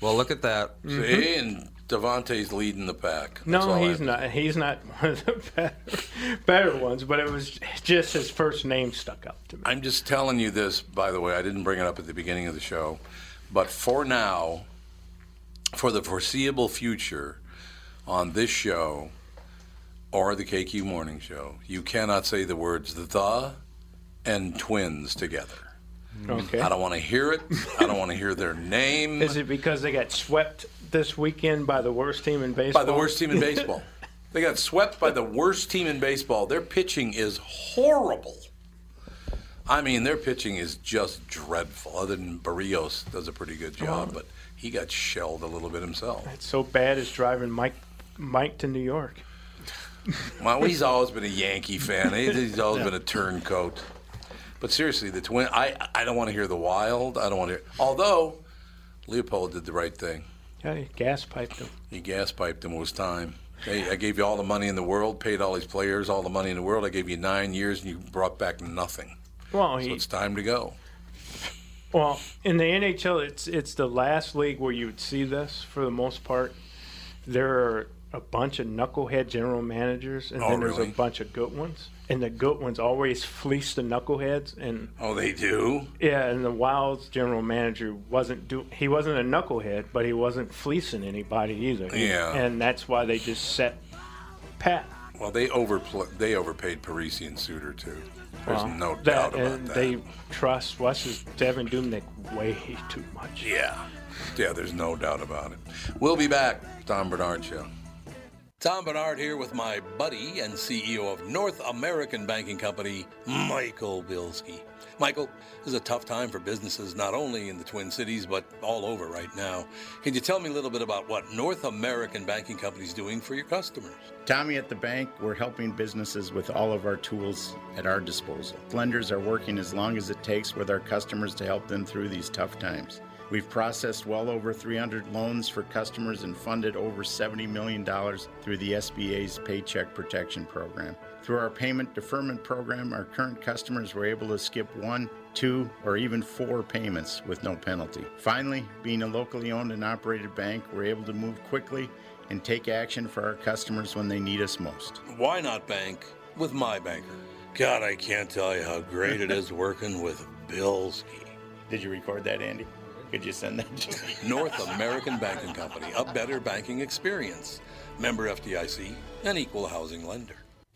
Well, look at that. See, and Devante's leading the pack. That's No, he's not. He's not one of the better, better ones, but it was just his first name stuck out to me. I'm just telling you this, by the way. I didn't bring it up at the beginning of the show, but for now, for the foreseeable future, on this show or the KQ Morning Show, you cannot say the words "the" and "twins" together. Okay. I don't want to hear it. I don't want to hear their name. Is it because they got swept this weekend by the worst team in baseball? by the worst team in baseball. they got swept by the worst team in baseball. Their pitching is horrible. I mean, their pitching is just dreadful. Other than Berrios does a pretty good job, uh-huh. but he got shelled a little bit himself. It's so bad it's driving Mike Mike to New York. Well, he's always been a Yankee fan. He's always been a turncoat. But seriously, the twin. I I don't want to hear the Wild. I don't want to. hear Although Leipold did the right thing. Yeah, he gas piped him. He gas piped him. It was time. Hey, I gave you all the money in the world, paid all these players all the money in the world. I gave you nine years, and you brought back nothing. Well, So he, it's time to go. Well, in the NHL, it's it's the last league where you would see this for the most part. There are a bunch of knucklehead general managers, and Oh, then there's really? a bunch of good ones. And the good ones always fleece the knuckleheads, and Oh, they do. yeah, and the Wild's general manager wasn't do he wasn't a knucklehead, but he wasn't fleecing anybody either. Yeah. and that's why they just set pat. Well, they overpl- they overpaid Parise and Suter too. There's Well, no that, doubt about and that. They trust what's his Devan Dubnyk way too much. Yeah. Yeah, there's no doubt about it. We'll be back. Tom Barnard Show. Tom Barnard here with my buddy and CEO of North American Banking Company, Michael Bilski. Michael, this is a tough time for businesses not only in the Twin Cities, but all over right now. Can you tell me a little bit about what North American Banking Company is doing for your customers? Tommy at the bank, we're helping businesses with all of our tools at our disposal. Lenders are working as long as it takes with our customers to help them through these tough times. We've processed well over 300 loans for customers and funded over $70 million through the SBA's Paycheck Protection Program. Through our payment deferment program, our current customers were able to skip one, two, or even four payments with no penalty. Finally, being a locally owned and operated bank, we're able to move quickly and take action for our customers when they need us most. Why not bank with my banker? God, I can't tell you how great it is working with Bilski. Did you record that, Andy? Could you send that to me? North American Banking Company, a better banking experience. Member FDIC, an equal housing lender.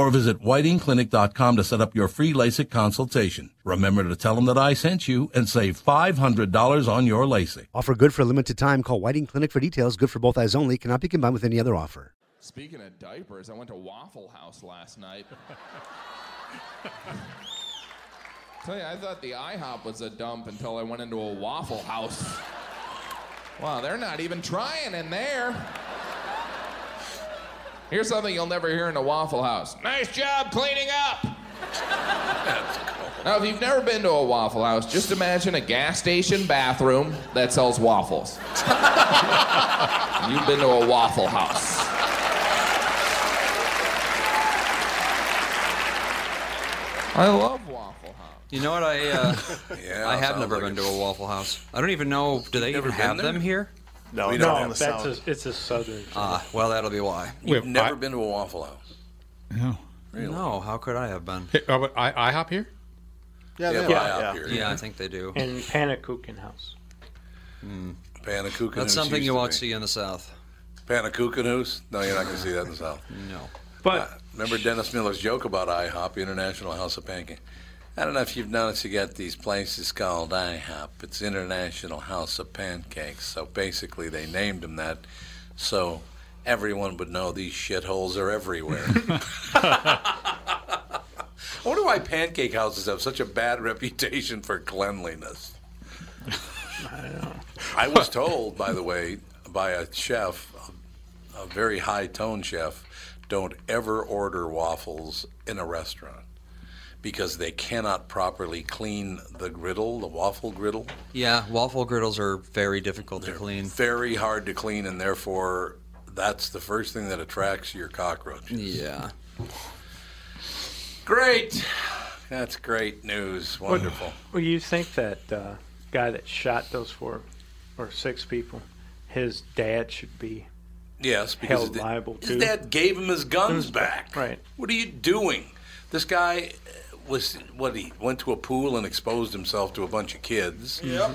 or visit whitingclinic.com to set up your free LASIK consultation. Remember to tell them that I sent you and save $500 on your LASIK. Offer good for a limited time. Call Whiting Clinic for details. Good for both eyes only. Cannot be combined with any other offer. Speaking of diapers, I went to Waffle House last night. Tell you, I thought the IHOP was a dump until I went into a Waffle House. Wow, they're not even trying in there. Here's something you'll never hear in a Waffle House. Nice job cleaning up. Now, if you've never been to a Waffle House, just imagine a gas station bathroom that sells waffles. you've been to a Waffle House. I love Waffle House. You know what? I uh, Yeah, I have never like been it. to a Waffle House. I don't even know. Do they even been have them here? No, We no, don't in have the That's south. a, it's a southern. Ah, well, that'll be why. You've Well, never I- been to a Waffle House. No. Really? No, how could I have been? Hey, oh, but I, IHOP here? Yeah, Yeah, they but have- yeah. here. Yeah, I think they do. and Panakuchen House. Panakucanoose That's something used you to won't see in the South. Panakucanoose? No, you're not going to see that in the South. No. But Remember Dennis Miller's joke about IHOP, International House of Pancake? I don't know if you've noticed you got these places called IHOP. It's International House of Pancakes. So basically, they named them that so everyone would know these shitholes are everywhere. I wonder why pancake houses have such a bad reputation for cleanliness. I was told, by the way, by a chef, a, a very high tone chef, don't ever order waffles in a restaurant because they cannot properly clean the griddle, the waffle griddle. Yeah, waffle griddles are very difficult to clean. Very hard to clean, and therefore, that's the first thing that attracts your cockroaches. Yeah. Great. That's great news. Wonderful. well, you think that uh, guy that shot those four or six people, his dad should be Yes, because held his, liable his dad gave him his guns Guns back. Right. What are you doing? This guy was what he went to a pool and exposed himself to a bunch of kids. Yep.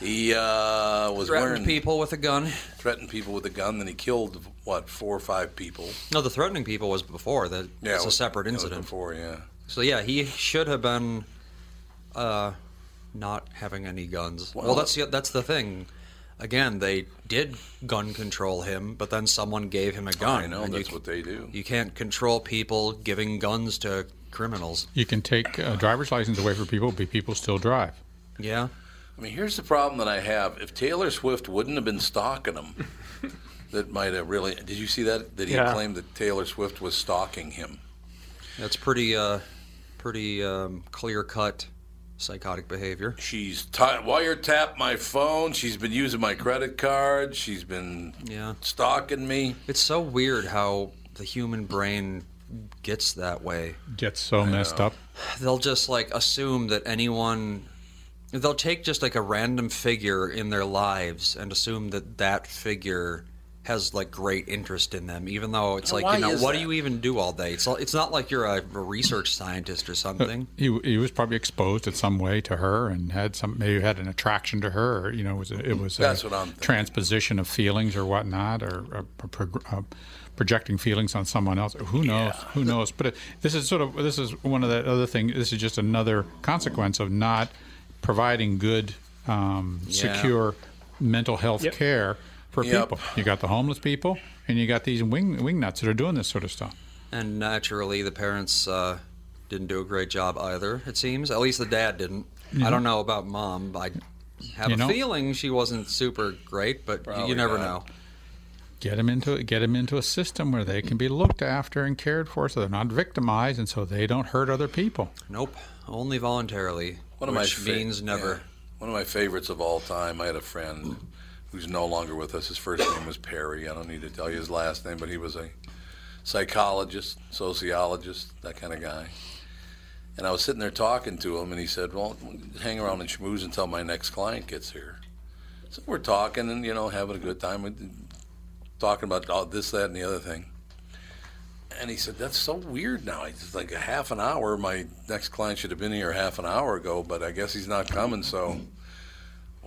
He uh, was Threatened wearing people with a gun. threatened people with a gun. Then he killed what four or five people. No, the threatening people was before. That Yeah, it's it a was- separate it was incident. before, yeah. So yeah, he should have been uh, not having any guns. Well, Well- that's the, that's the thing. Again, they did gun control him, but then someone gave him a gun. I know and that's you, what they do. You can't control people giving guns to criminals. You can take a driver's license away from people, but people still drive. Yeah. I mean, here's the problem that I have. If Taylor Swift wouldn't have been stalking him, that might have really. Did you see that? That he Yeah. claimed that Taylor Swift was stalking him. That's pretty uh, pretty um, clear cut psychotic behavior. She's t- wiretapped my phone. She's been using my credit card. She's been yeah stalking me. It's so weird how the human brain gets that way. Gets so messed up. They'll just like assume that anyone they'll take just like a random figure in their lives and assume that that figure has like great interest in them even though it's like why you know is what that? do you even do all day it's, it's not like you're a, a research scientist or something He, he was probably exposed in some way to her and had some maybe had an attraction to her. Or, you know, it was a, it was That's a what I'm transposition of feelings or whatnot, or, or pro- uh, projecting feelings on someone else. Who knows? Who knows? But it, this is sort of this is one of the other thing. This is just another consequence of not providing good, um, Yeah. secure mental health Yep. care for Yep. people. You got the homeless people, and you got these wing wingnuts that are doing this sort of stuff. and naturally the parents uh, didn't do a great job either it seems at least the dad didn't Yeah. i don't know about mom i have You a know- feeling she wasn't super great but you never not. know Get them into get them into a system where they can be looked after and cared for, so they're not victimized, and so they don't hurt other people. Nope, only voluntarily. One of which my fa- means never. yeah. One of my favorites of all time. I had a friend who's no longer with us. His first name was Perry. I don't need to tell you his last name, but he was a psychologist, sociologist, that kind of guy. And I was sitting there talking to him, and he said, "Well, hang around and schmooze until my next client gets here." So we're talking and you know having a good time, with talking about all this, that, and the other thing. And he said, "That's so weird now. It's like a half an hour. My next client should have been here half an hour ago, but I guess he's not coming. So,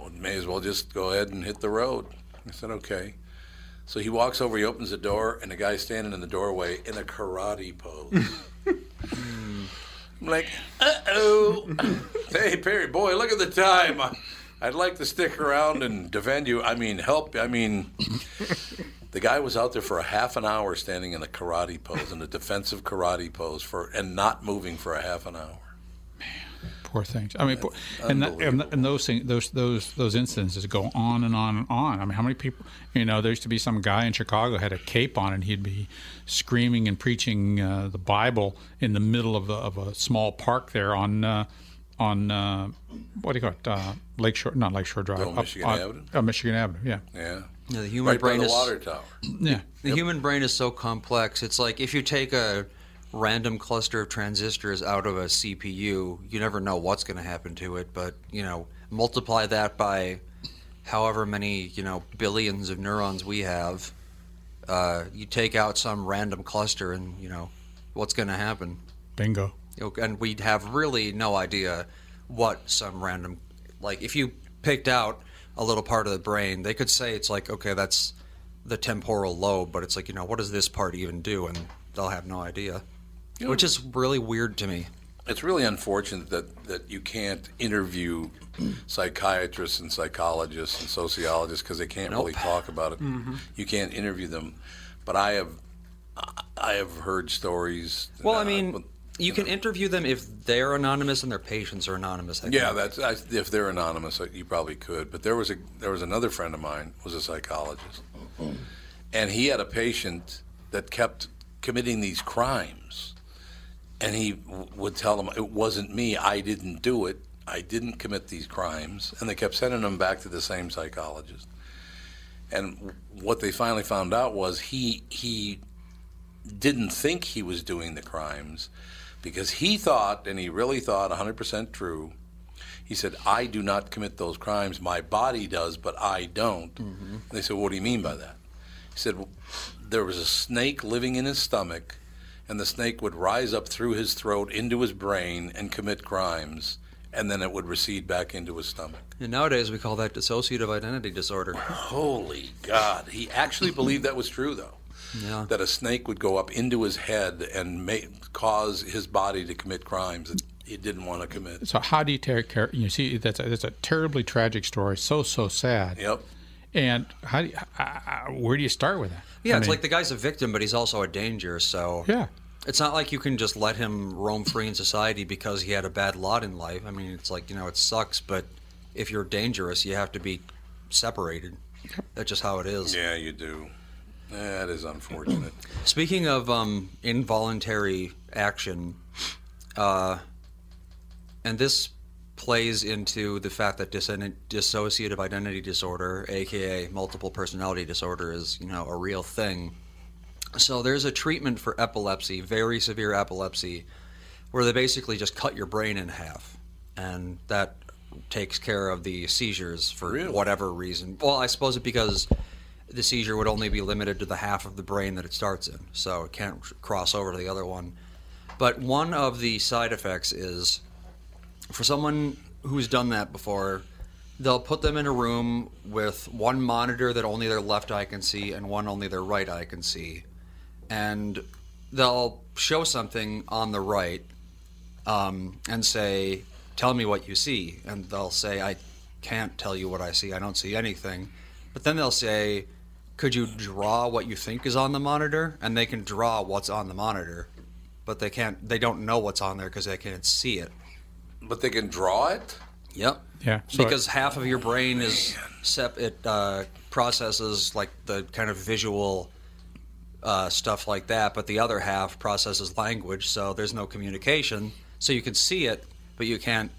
well, may as well just go ahead and hit the road." I said, "Okay." So he walks over. He opens the door, and the guy's standing in the doorway in a karate pose. I'm like, "Uh oh." hey Perry, boy, look at the time. I'd like to stick around and defend you. I mean, help. I mean. The guy was out there for a half an hour standing in a karate pose, in a defensive karate pose, for and not moving for a half an hour. Poor things. I mean, poor, and, that, and and those things, those those those instances go on and on and on. I mean, how many people? You know, there used to be some guy in Chicago had a cape on, and he'd be screaming and preaching uh, the Bible in the middle of, the, of a small park there on uh, on uh, what do you call it? Uh, Lakeshore, not Lakeshore Drive. Oh, up Michigan on- Avenue? uh, Michigan Avenue. Yeah. Yeah. Yeah, the human right brain by the is water tower. Yeah. The human brain is so complex. It's like if you take a random cluster of transistors out of a CPU, you never know what's going to happen to it. But you know, multiply that by however many you know billions of neurons we have. Uh, you take out some random cluster, and you know what's going to happen. Bingo. And we'd have really no idea what some random like if you picked out a little part of the brain they could say it's like okay that's the temporal lobe but it's like you know what does this part even do and they'll have no idea which is really weird to me It's really unfortunate that, that you can't interview psychiatrists and psychologists and sociologists because they can't really talk about it. Mhm. You can't interview them. But I have I have heard stories. well i uh, mean you can interview them if they're anonymous and their patients are anonymous I Yeah, think. that's I, if they're anonymous, you probably could. But there was a there was another friend of mine was a psychologist, and he had a patient that kept committing these crimes, and he w- would tell them it wasn't me, I didn't do it, I didn't commit these crimes, and they kept sending him back to the same psychologist. And w- what they finally found out was he he didn't think he was doing the crimes because he thought, and he really thought 100% true, he said, I do not commit those crimes. My body does, but I don't. And they said, What do you mean by that? He said, well, There was a snake living in his stomach, and the snake would rise up through his throat into his brain and commit crimes, and then it would recede back into his stomach. and nowadays we call that dissociative identity disorder Holy God. He actually believed that was true, though. Yeah. That a snake would go up into his head and ma- cause his body to commit crimes that he didn't want to commit. So how do you take care? You see, that's a, that's a terribly tragic story. So so sad. Yep. And how do you, uh, uh, where do you start with that? Yeah, I it's mean, like the guy's a victim, but he's also a danger. So Yeah. it's not like you can just let him roam free in society because he had a bad lot in life. I mean, it's like you know, it sucks, but if you're dangerous, you have to be separated. That's just how it is. Yeah, you do. That is unfortunate. Speaking of um, involuntary action, uh, and this plays into the fact that dissociative identity disorder, aka multiple personality disorder, is you know a real thing. So there's a treatment for epilepsy, very severe epilepsy, where they basically just cut your brain in half, and that takes care of the seizures for whatever reason. Well, I suppose it because the seizure would only be limited to the half of the brain that it starts in, so it can't cross over to the other one. But one of the side effects is for someone who's done that before, they'll put them in a room with one monitor that only their left eye can see and one only their right eye can see. And they'll show something on the right um, and say, Tell me what you see. And they'll say, I can't tell you what I see. I don't see anything. But then they'll say, Could you draw what you think is on the monitor? And they can draw what's on the monitor. But they can't, they don't know what's on there because they can't see it. But they can draw it? Yep. Yeah. So because half of your brain is sep- it uh, processes like the kind of visual uh, stuff like that, but the other half processes language. So there's no communication. So you can see it, but you can't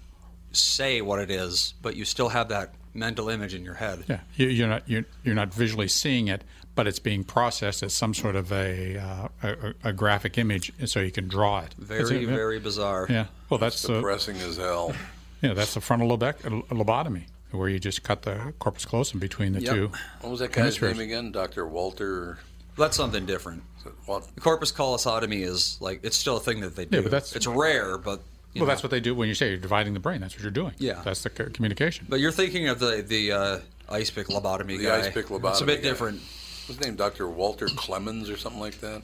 say what it is. But you still have that mental image in your head. Yeah, you, you're not you're, you're not visually seeing it, but it's being processed as some sort of a uh, a, a graphic image, so you can draw it. Very, It's a- yeah. very bizarre. Yeah. Well, that's the depressing as hell. Yeah, that's the frontal lobec- lobotomy, where you just cut the corpus callosum between the Yep. two. What was that guy's hemispheres. name again? Dr. Walter. That's something different. The corpus callosotomy is like it's still a thing that they do. Yeah, but that's- it's rare, but you Well, know. that's what they do when you say you're dividing the brain. That's what you're doing. Yeah. That's the communication. But you're thinking of the the uh, ice pick lobotomy The guy. ice pick lobotomy. It's a bit guy. different. What's his name? Dr. Walter Clemens or something like that?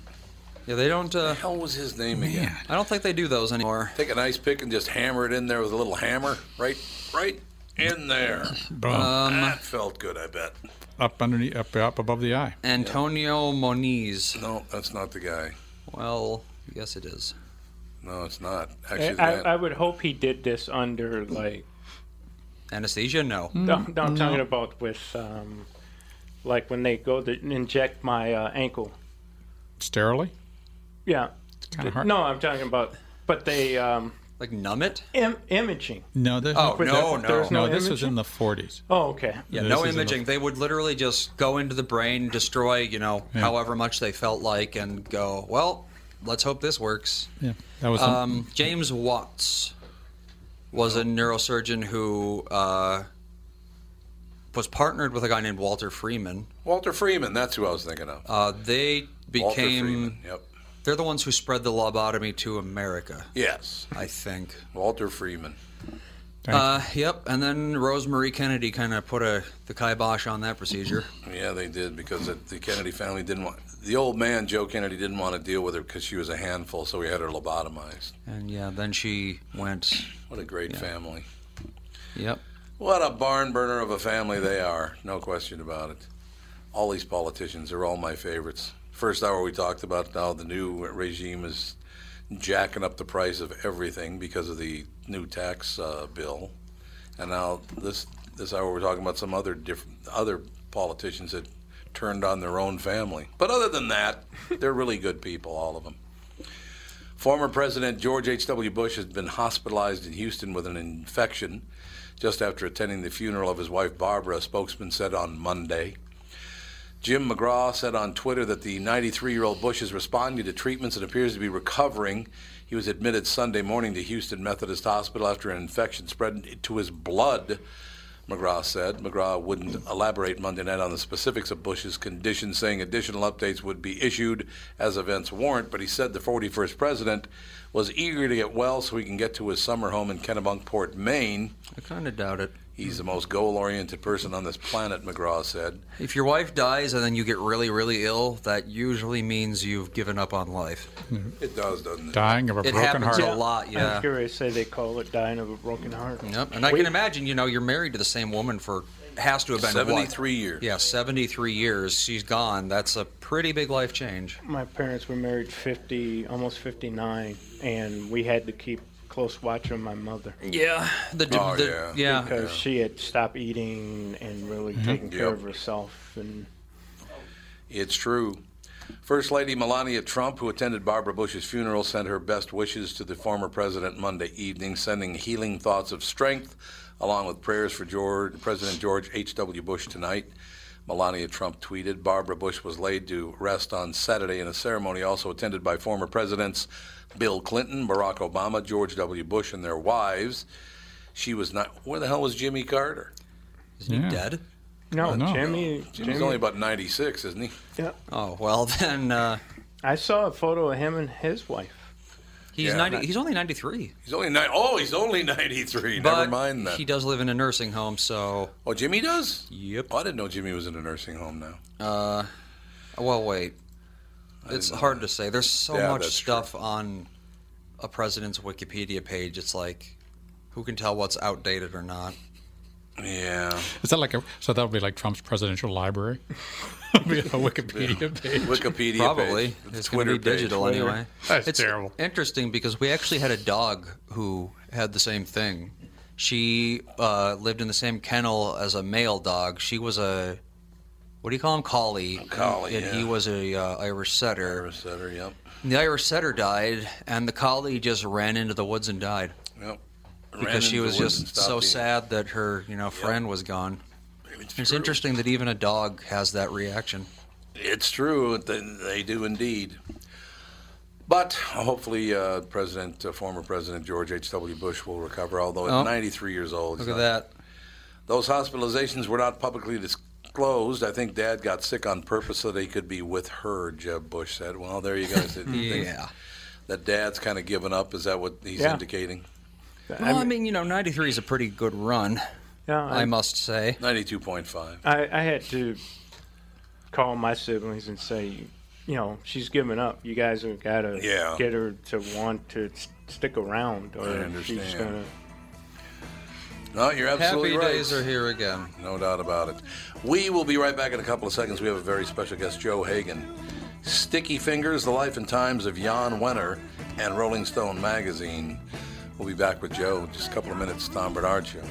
Yeah, they don't. Uh, the hell was his name again? I don't think they do those anymore. Take an ice pick and just hammer it in there with a little hammer, right, right in there. Boom. Um, that felt good, I bet. Up underneath, up up above the eye. Antonio Moniz. No, that's not the guy. Well, yes, it is. No, it's not. Actually, I, that- I would hope he did this under like Anesthesia? No. No, no, I'm No. talking about with um, like when they go to inject my uh, ankle. Sterilely? Yeah. It's kinda hard. No, I'm talking about, but they um, like numb it. Im- imaging. No, there's Oh, Was no, that- no. there's no. This imaging? was in the 40s. Oh, okay. Yeah, This no is in the- imaging. They would literally just go into the brain, destroy, you know, Yeah. however much they felt like, and go, well, let's hope this works. Yeah, that was Um, James Watts was a neurosurgeon who uh, was partnered with a guy named Walter Freeman. Walter Freeman. That's who I was thinking of. Uh, they Walter became. Freeman. Yep. They're the ones who spread the lobotomy to America. Yes. I think. Walter Freeman. Uh, yep, and then Rosemary Kennedy kind of put a the kibosh on that procedure. Yeah, they did because it, the Kennedy family didn't want the old man Joe Kennedy didn't want to deal with her because she was a handful, so he had her lobotomized. And yeah, then she went. What a great family. Yep. What a barn burner of a family they are, no question about it. All these politicians are all my favorites. First hour we talked about how the new regime is jacking up the price of everything because of the new tax uh, bill, and now this this hour we're talking about some other different other politicians that turned on their own family. But other than that, they're really good people, all of them. Former President George H.W. Bush has been hospitalized in Houston with an infection just after attending the funeral of his wife Barbara, a spokesman said on Monday. Jim McGrath said on Twitter that the 93 year old Bush is responding to treatments and appears to be recovering. He was admitted Sunday morning to Houston Methodist Hospital after an infection spread to his blood, McGrath said. McGrath wouldn't elaborate Monday night on the specifics of Bush's condition, saying additional updates would be issued as events warrant, but he said the 41st president was eager to get well so he can get to his summer home in Kennebunkport, Maine. I kind of doubt it. He's the most goal oriented person on this planet, McGrath said. If your wife dies and then you get really, really ill, that usually means you've given up on life. Mm-hmm. It does, doesn't it? Dying of a It broken happens heart. a lot, yeah. I'm curious. Say they call it dying of a broken heart. Yep. And I Wait, can imagine, you know, you're married to the same woman for has to have been what? 73 years. Yeah, 73 years. She's gone. That's a pretty big life change. My parents were married 50, almost 59, and we had to keep close watch on my mother. Yeah. The, Oh, the- yeah. yeah. Because she had stopped eating and really Mhm. taking care of herself. And It's true. First Lady Melania Trump, who attended Barbara Bush's funeral, sent her best wishes to the former president Monday evening, sending healing thoughts of strength along with prayers for George, President George H.W. Bush tonight. Melania Trump tweeted Barbara Bush was laid to rest on Saturday in a ceremony also attended by former presidents Bill Clinton, Barack Obama, George W. Bush, and their wives. She was not. Where the hell was Jimmy Carter? Isn't he dead? no, no. Jimmy. Jimmy's Jimmy only about 96, isn't he? yeah. Oh, well, then uh, I saw a photo of him and his wife. He's Yeah. 90, he's only 93. He's only nine. Oh, he's only 93. Never mind that. He does live in a nursing home, so. Oh, Jimmy does? Yep. Oh, I didn't know Jimmy was in a nursing home now. Uh, well, wait. It's hard to say. There's so Yeah, much stuff on a president's Wikipedia page. It's like, who can tell what's outdated or not? Yeah. Is that like a so that would be like Trump's presidential library? be a Wikipedia page. Wikipedia Probably. page. It's going to be Twitter page. digital anyway. That's it's terrible. interesting because we actually had a dog who had the same thing. She uh, lived in the same kennel as a male dog. She was a what do you call him? Collie. collie, And yeah. he was a uh, Irish setter. Irish setter, yep. And the Irish setter died, and the collie just ran into the woods and died Yep. Ran because she was the woods and just so sad that her you know friend was gone. It's, true. interesting that even a dog has that reaction. It's true. They, do indeed. But hopefully, uh, President, uh, former President George H.W. Bush will recover, although at Oh. 93 years old. Look at not- that. Those hospitalizations were not publicly disclosed. I think Dad got sick on purpose so that he could be with her, Jeb Bush said. Well, there you go. So you think Yeah. That Dad's kind of given up. Is that what he's Yeah. indicating? Well, I mean, you know, 93 is a pretty good run, Yeah, I I, must say. 92.5. I, I had to call my siblings and say, you know, she's giving up. You guys have got to Yeah. get her to want to s- stick around, or I she's gonna. No, you're absolutely Happy right. days are here again. No doubt about it. We will be right back in a couple of seconds. We have a very special guest, Joe Hagan. Sticky Fingers, The Life and Times of Jan Wenner. and Rolling Stone magazine. We'll be back with Joe in just a couple of minutes. Tom Barnard Show.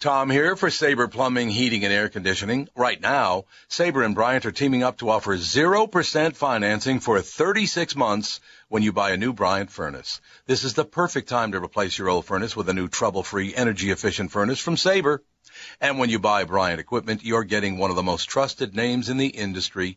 Tom here for Sabre Plumbing, Heating, and Air Conditioning. Right now, Sabre and Bryant are teaming up to offer 0% financing for 36 months when you buy a new Bryant furnace. This is the perfect time to replace your old furnace with a new trouble-free, energy-efficient furnace from Sabre. And when you buy Bryant equipment, you're getting one of the most trusted names in the industry.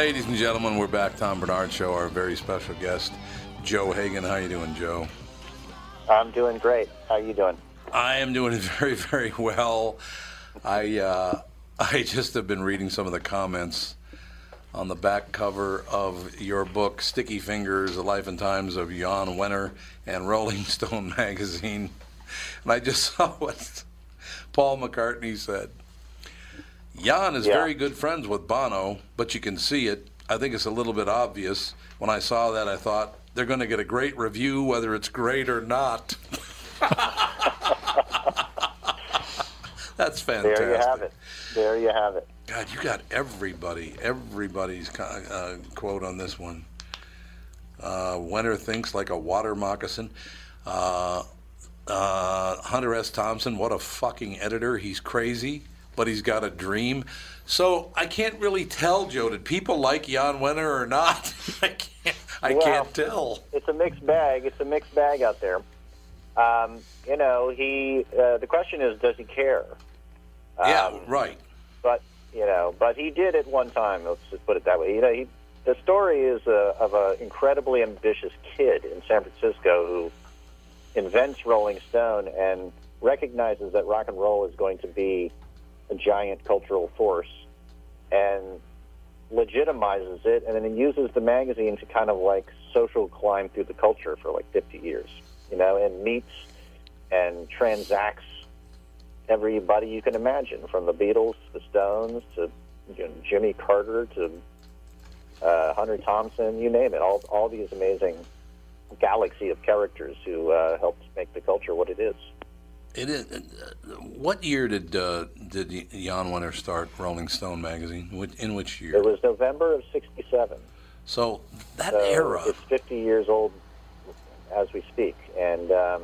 Ladies and gentlemen, we're back. Tom Barnard Show, our very special guest, Joe Hagan. How you doing, Joe? I'm doing great. How you doing? I am doing very, very well. I uh, I just have been reading some of the comments on the back cover of your book, Sticky Fingers: The Life and Times of Jan Wenner and Rolling Stone magazine, and I just saw what Paul McCartney said. Jan is Yeah. very good friends with Bono, but you can see it. I think it's a little bit obvious. When I saw that, I thought they're going to get a great review, whether it's great or not. That's fantastic. There you have it. There you have it. God, you got everybody, everybody's uh, quote on this one. Uh, Wenner thinks like a water moccasin. Uh, uh, Hunter S. Thompson, what a fucking editor. He's crazy, but he's got a dream. So I can't really tell, Joe. Did people like Jan Wenner or not? I can't. I Well, can't tell. It's a mixed bag. It's a mixed bag out there. Um, you know, he. Uh, the question is, does he care? Yeah, Um, right. But you know, but he did at one time. Let's just put it that way. You know, he, the story is uh, of an incredibly ambitious kid in San Francisco who invents Rolling Stone and recognizes that rock and roll is going to be a giant cultural force, and legitimizes it, and then he uses the magazine to kind of like social climb through the culture for like 50 years, you know, and meets and transacts everybody you can imagine, from the Beatles to the Stones to you know, Jimmy Carter to uh, Hunter Thompson, you name it. All all these amazing galaxy of characters who uh, helped make the culture what it is. It is. Uh, what year did uh, did Jan Wenner start Rolling Stone magazine? In which year? It was November of '67. So that So era. It's 50 years old as we speak, and um,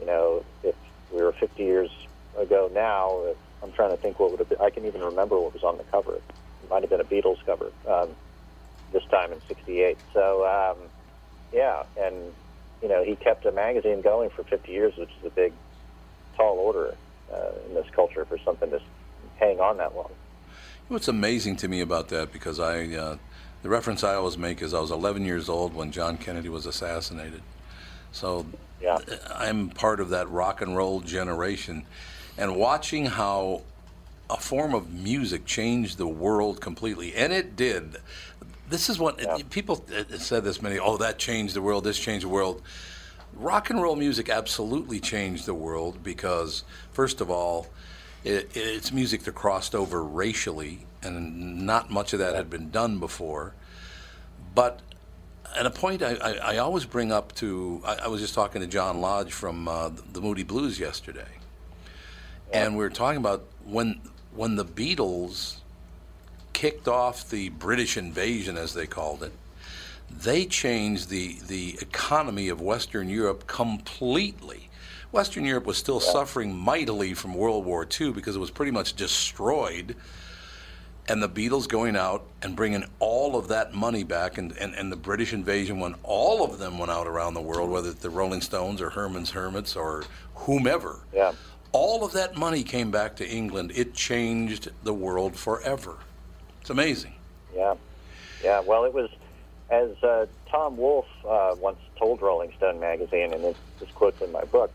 you know, if we were 50 years ago now, I'm trying to think what would have been. I can even remember what was on the cover. It might have been a Beatles cover um, this time in '68. So um, yeah, and you know, he kept a magazine going for 50 years, which is a big, tall order uh, in this culture for something to hang on that long. What's amazing to me about that, because I, uh, the reference I always make is I was 11 years old when John Kennedy was assassinated. So yeah. I'm part of that rock and roll generation. And watching how a form of music changed the world completely, and it did. This is what people uh, said this many, oh, that changed the world, this changed the world. Rock and roll music absolutely changed the world because, first of all, it, it's music that crossed over racially, and not much of that had been done before. But and a point I, I, I always bring up to I, I was just talking to John Lodge from uh, the Moody Blues yesterday, and we were talking about when when the Beatles kicked off the British invasion, as they called it. They changed the the economy of Western Europe completely. Western Europe was still suffering mightily from World War II because it was pretty much destroyed. And the Beatles going out and bringing all of that money back, and, and, and the British invasion when all of them went out around the world, whether it's the Rolling Stones or Herman's Hermits or whomever. Yeah. All of that money came back to England. It changed the world forever. It's amazing. Yeah, yeah. Well, it was as uh, Tom Wolfe uh, once told Rolling Stone magazine, and this, this quote's in my book.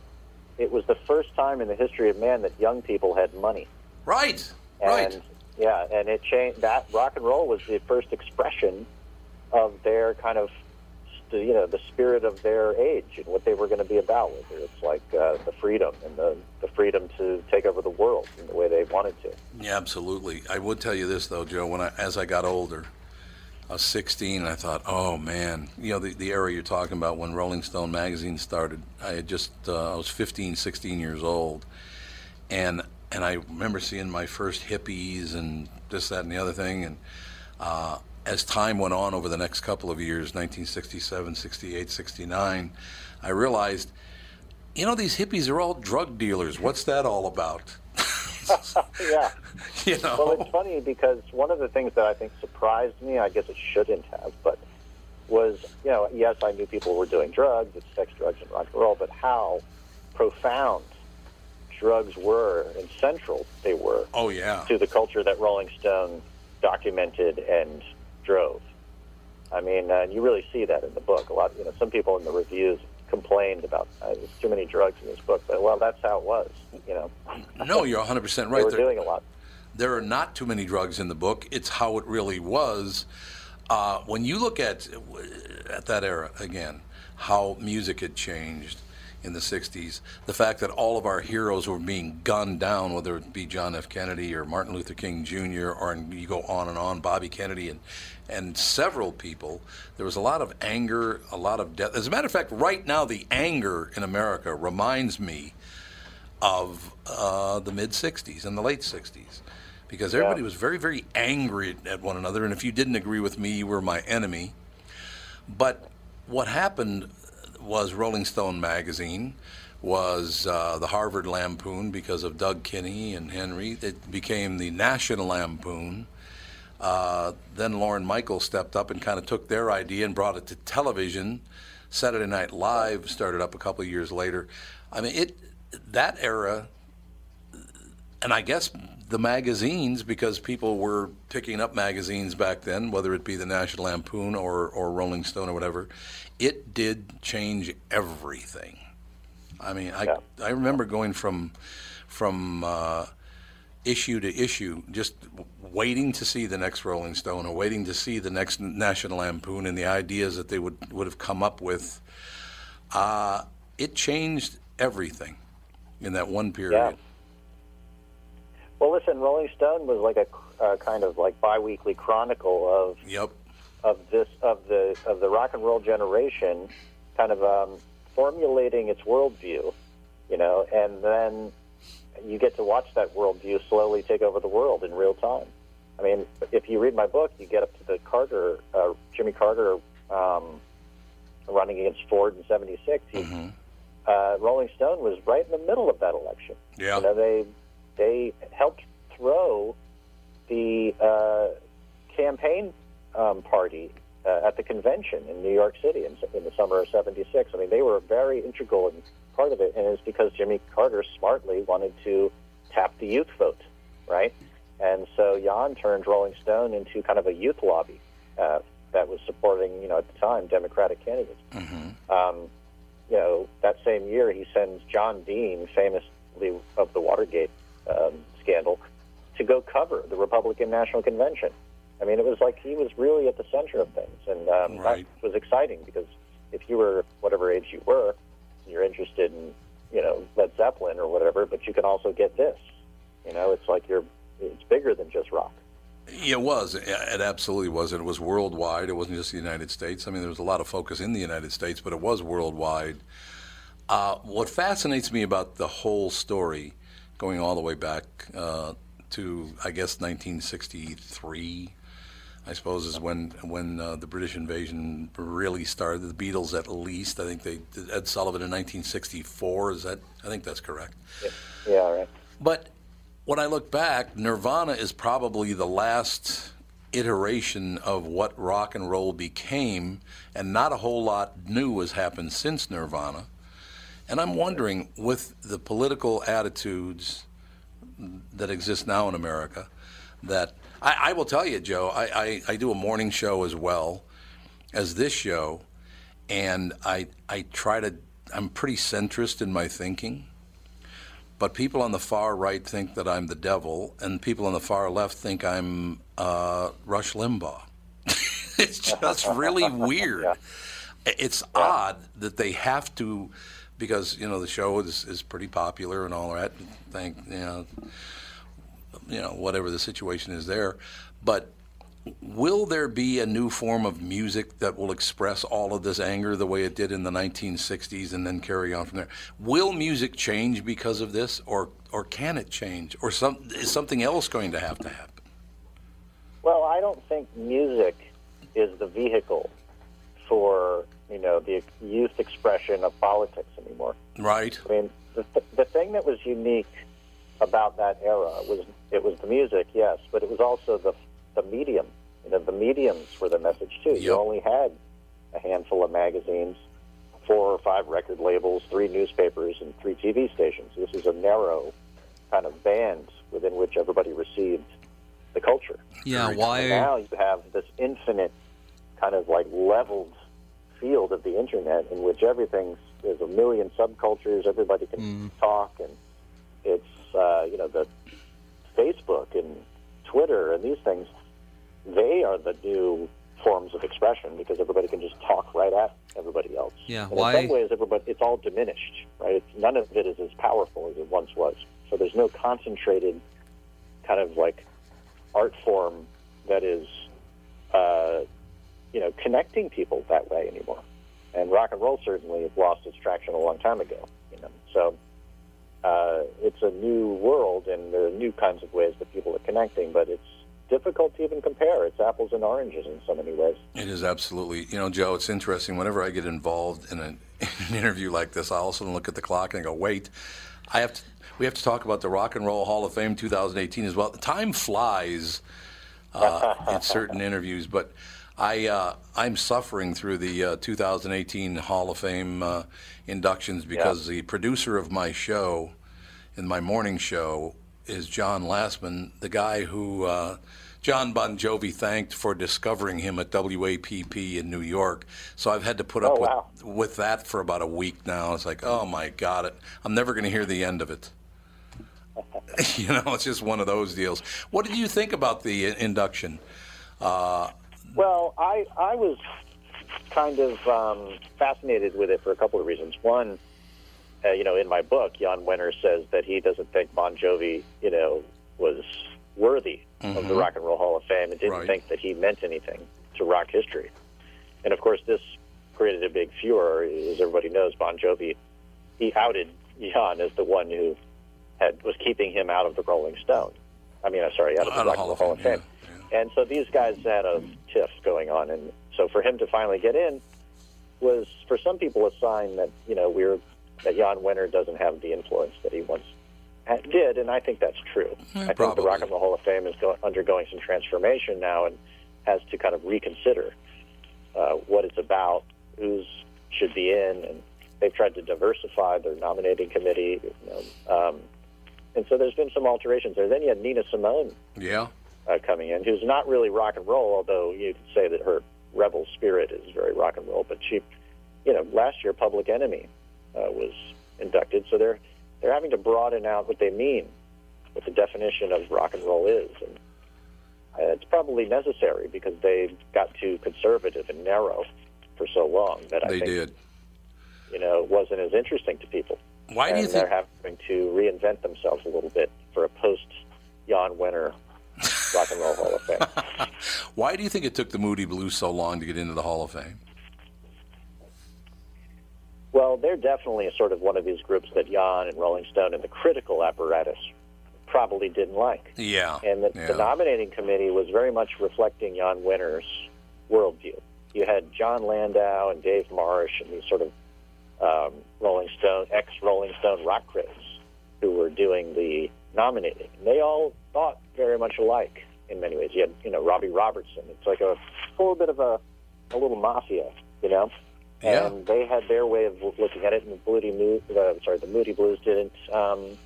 It was the first time in the history of man that young people had money. Right. And, right. Yeah, and it changed. That rock and roll was the first expression of their kind of, you know, the spirit of their age and what they were going to be about. Whether it's like uh, the freedom and the, the freedom to take over the world in the way they wanted to. Yeah, absolutely. I would tell you this though, Joe. When I, as I got older, I was 16, and I thought, oh man, you know the, the era you're talking about when Rolling Stone magazine started. I had just uh, I was 15, 16 years old, and and I remember seeing my first hippies and this, that, and the other thing. And uh, as time went on over the next couple of years, 1967, 68, 69, I realized, you know, these hippies are all drug dealers. What's that all about? yeah. You know? Well, it's funny because one of the things that I think surprised me, I guess it shouldn't have, but was, you know, yes, I knew people were doing drugs, it's sex, drugs, and rock and roll, but how profound drugs were and central they were Oh yeah. to the culture that Rolling Stone documented and drove. I mean, uh, you really see that in the book. A lot, you know, some people in the reviews complained about uh, there's too many drugs in this book, but well, that's how it was. You know, No, you're 100% they right. were There- doing a lot. there are not too many drugs in the book. It's how it really was. Uh, when you look at at that era again, how music had changed in the '60s, the fact that all of our heroes were being gunned down, whether it be John F. Kennedy or Martin Luther King Jr. or and you go on and on, Bobby Kennedy and and several people. There was a lot of anger, a lot of death. As a matter of fact, right now the anger in America reminds me of uh, the mid 60s and the late 60s because everybody was very, very angry at one another. And if you didn't agree with me, you were my enemy. But what happened was Rolling Stone magazine was uh, the Harvard Lampoon because of Doug Kenney and Henry. It became the National Lampoon. Uh, then Lorne Michael stepped up and kind of took their idea and brought it to television. Saturday Night Live started up a couple years later. I mean, it that era, and I guess the magazines because people were picking up magazines back then, whether it be the National Lampoon or or Rolling Stone or whatever. It did change everything. I mean, I I remember going from from uh, issue to issue, just waiting to see the next Rolling Stone or waiting to see the next National Lampoon and the ideas that they would would have come up with. Uh, it changed everything in that one period. Well, listen, Rolling Stone was like a uh, kind of like biweekly chronicle of yep of this of the of the rock and roll generation, kind of um, formulating its worldview, you know, and then you get to watch that worldview slowly take over the world in real time. I mean, if you read my book, you get up to the Carter, uh, Jimmy Carter, um, running against Ford in '76. He, uh, Rolling Stone was right in the middle of that election. Yeah. You know, they they helped throw the uh, campaign um, party uh, at the convention in New York City in, in the summer of '76. I mean, they were very integral in part of it, and it's because Jimmy Carter smartly wanted to tap the youth vote, right? And so Jan turned Rolling Stone into kind of a youth lobby uh, that was supporting, you know, at the time Democratic candidates. Um, you know, that same year he sends John Dean, famously of the Watergate um, scandal, to go cover the Republican National Convention. I mean, it was like he was really at the center of things, and um, that was exciting because if you were whatever age you were, you're interested in, you know, Led Zeppelin or whatever, but you can also get this. You know, it's like you're, it's bigger than just rock. It was. It absolutely was. It was worldwide. It wasn't just the United States. I mean, there was a lot of focus in the United States, but it was worldwide. Uh, what fascinates me about the whole story, going all the way back uh, to, I guess, 1963, I suppose, is when when uh, the British invasion really started. The Beatles, at least, I think they Ed Sullivan in 1964. Is that? I think that's correct. Yeah, right. But when I look back, Nirvana is probably the last iteration of what rock and roll became, and not a whole lot new has happened since Nirvana. And I'm wondering, with the political attitudes that exist now in America, that I, I will tell you, Joe, I, I, I do a morning show as well as this show, and I I try to I'm pretty centrist in my thinking. But people on the far right think that I'm the devil, and people on the far left think I'm uh, Rush Limbaugh. it's just really weird. It's odd that they have to, because you know the show is, is pretty popular and all that. Thank you know, you know whatever the situation is there, but will there be a new form of music that will express all of this anger the way it did in the 1960s and then carry on from there? Will music change because of this, or or can it change, or some is something else going to have to happen? Well, I don't think music is the vehicle for you know the youth expression of politics anymore. Right. I mean, the, the thing that was unique about that era was it was the music, yes, but it was also the the medium. You know, the mediums were the message too. You only had a handful of magazines, four or five record labels, three newspapers, and three TV stations. This is a narrow kind of band within which everybody received the culture. Yeah, And why? now you have this infinite kind of like leveled field of the internet in which everything's there's a million subcultures. Everybody can talk, and it's uh, you know the Facebook and Twitter and these things. They are the new forms of expression because everybody can just talk right at everybody else. Yeah, And why- In some ways, everybody it's all diminished, right? It's, none of it is as powerful as it once was. So there's no concentrated kind of like art form that is, uh, you know, connecting people that way anymore. And rock and roll certainly has lost its traction a long time ago. You know, so uh, it's a new world, and there are new kinds of ways that people are connecting. But it's difficult to even compare. It's apples and oranges in so many ways. It is absolutely. You know, Joe, it's interesting. Whenever I get involved in, a, in an interview like this, I also look at the clock and I go, wait, I have to. We have to talk about the Rock and Roll Hall of Fame 2018 as well. Time flies uh, in certain interviews, but I uh, I'm suffering through the uh, 2018 Hall of Fame uh, inductions because the producer of my show, in my morning show, is John Lassman, the guy who uh, John Bon Jovi thanked for discovering him at WAPP in New York. So I've had to put up Oh, with, wow. with that for about a week now. It's like, oh my God, it, I'm never going to hear the end of it. you know, it's just one of those deals. What did you think about the induction? Uh, Well, I I was kind of um, fascinated with it for a couple of reasons. One, uh, you know, in my book, Jan Wenner says that he doesn't think Bon Jovi, you know, was worthy of the Mhm. Rock and Roll Hall of Fame, and didn't Right. think that he meant anything to rock history. And of course, this created a big furor, as everybody knows. Bon Jovi, he outed Jan as the one who had was keeping him out of the Rolling Stone. I mean, I'm sorry, out of the Rock and Roll Hall of Fame. And so these guys had a tiff going on, and so for him to finally get in was, for some people, a sign that you know we're that Jan Wenner doesn't have the influence that he once had, did, and I think that's true. I think the Rock and Roll Hall of Fame is go, undergoing some transformation now, and has to kind of reconsider uh, what it's about, who's should be in, and they've tried to diversify their nominating committee. You know, um, and so there's been some alterations there. Then you had Nina Simone yeah. Uh, coming in, who's not really rock and roll, although you could say that her rebel spirit is very rock and roll. But she, you know, last year Public Enemy uh, was inducted, so they're they're having to broaden out what they mean, what the definition of rock and roll is, and uh, it's probably necessary because they got too conservative and narrow for so long that I They think did. you know it wasn't as interesting to people. Why do you think- they're having to reinvent themselves a little bit for a post Jan Wenner Rock and Roll Hall of Fame? Why do you think it took the Moody Blues so long to get into the Hall of Fame? Well, they're definitely sort of one of these groups that Jan and Rolling Stone and the critical apparatus probably didn't like. Yeah. And the, yeah. the nominating committee was very much reflecting Jan Wenner's worldview. You had Jon Landau and Dave Marsh and these sort of um, Rolling Stone, ex Rolling Stone rock critics who were doing the nominating. They all thought very much alike in many ways. You had, you know, Robbie Robertson. It's like a, a little bit of a, a little mafia, you know. Yeah. And they had their way of looking at it, and the Moody, Mo- uh, sorry, the Moody Blues didn't, um,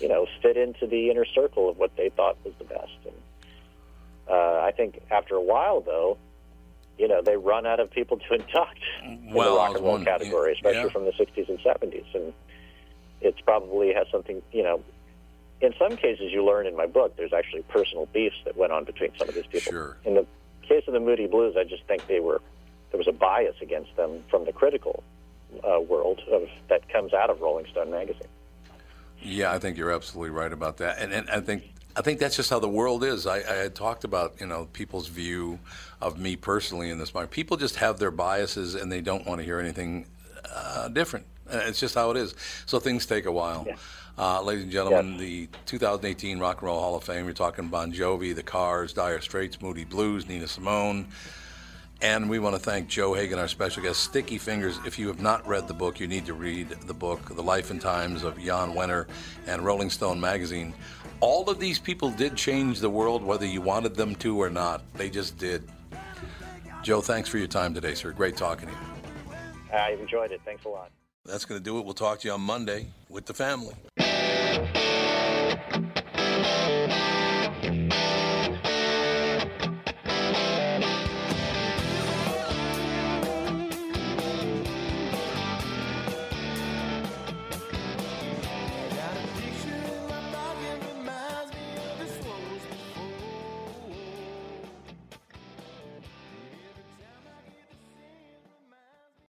you know, fit into the inner circle of what they thought was the best. And uh, I think after a while, though, you know, they run out of people to induct in Well, the rock and roll category, especially yeah. from the 60s and 70s. And it's probably has something, you know, in some cases you learn in my book, there's actually personal beefs that went on between some of these people. Sure. In the case of the Moody Blues, I just think they were, there was a bias against them from the critical uh, world of that comes out of Rolling Stone magazine. Yeah, I think you're absolutely right about that, and, and I think I think that's just how the world is. I, I had talked about you know people's view of me personally in this market. People just have their biases, and they don't want to hear anything uh, different. Uh, It's just how it is. So things take a while. Uh, ladies and gentlemen, the 2018 Rock and Roll Hall of Fame. You're talking Bon Jovi, The Cars, Dire Straits, Moody Blues, Nina Simone. And we want to thank Joe Hagan, our special guest, Sticky Fingers. If you have not read the book, you need to read the book, The Life and Times of Jan Wenner and Rolling Stone magazine. All of these people did change the world, whether you wanted them to or not. They just did. Joe, thanks for your time today, sir. Great talking to you. I enjoyed it. Thanks a lot. That's going to do it. We'll talk to you on Monday with the family. Música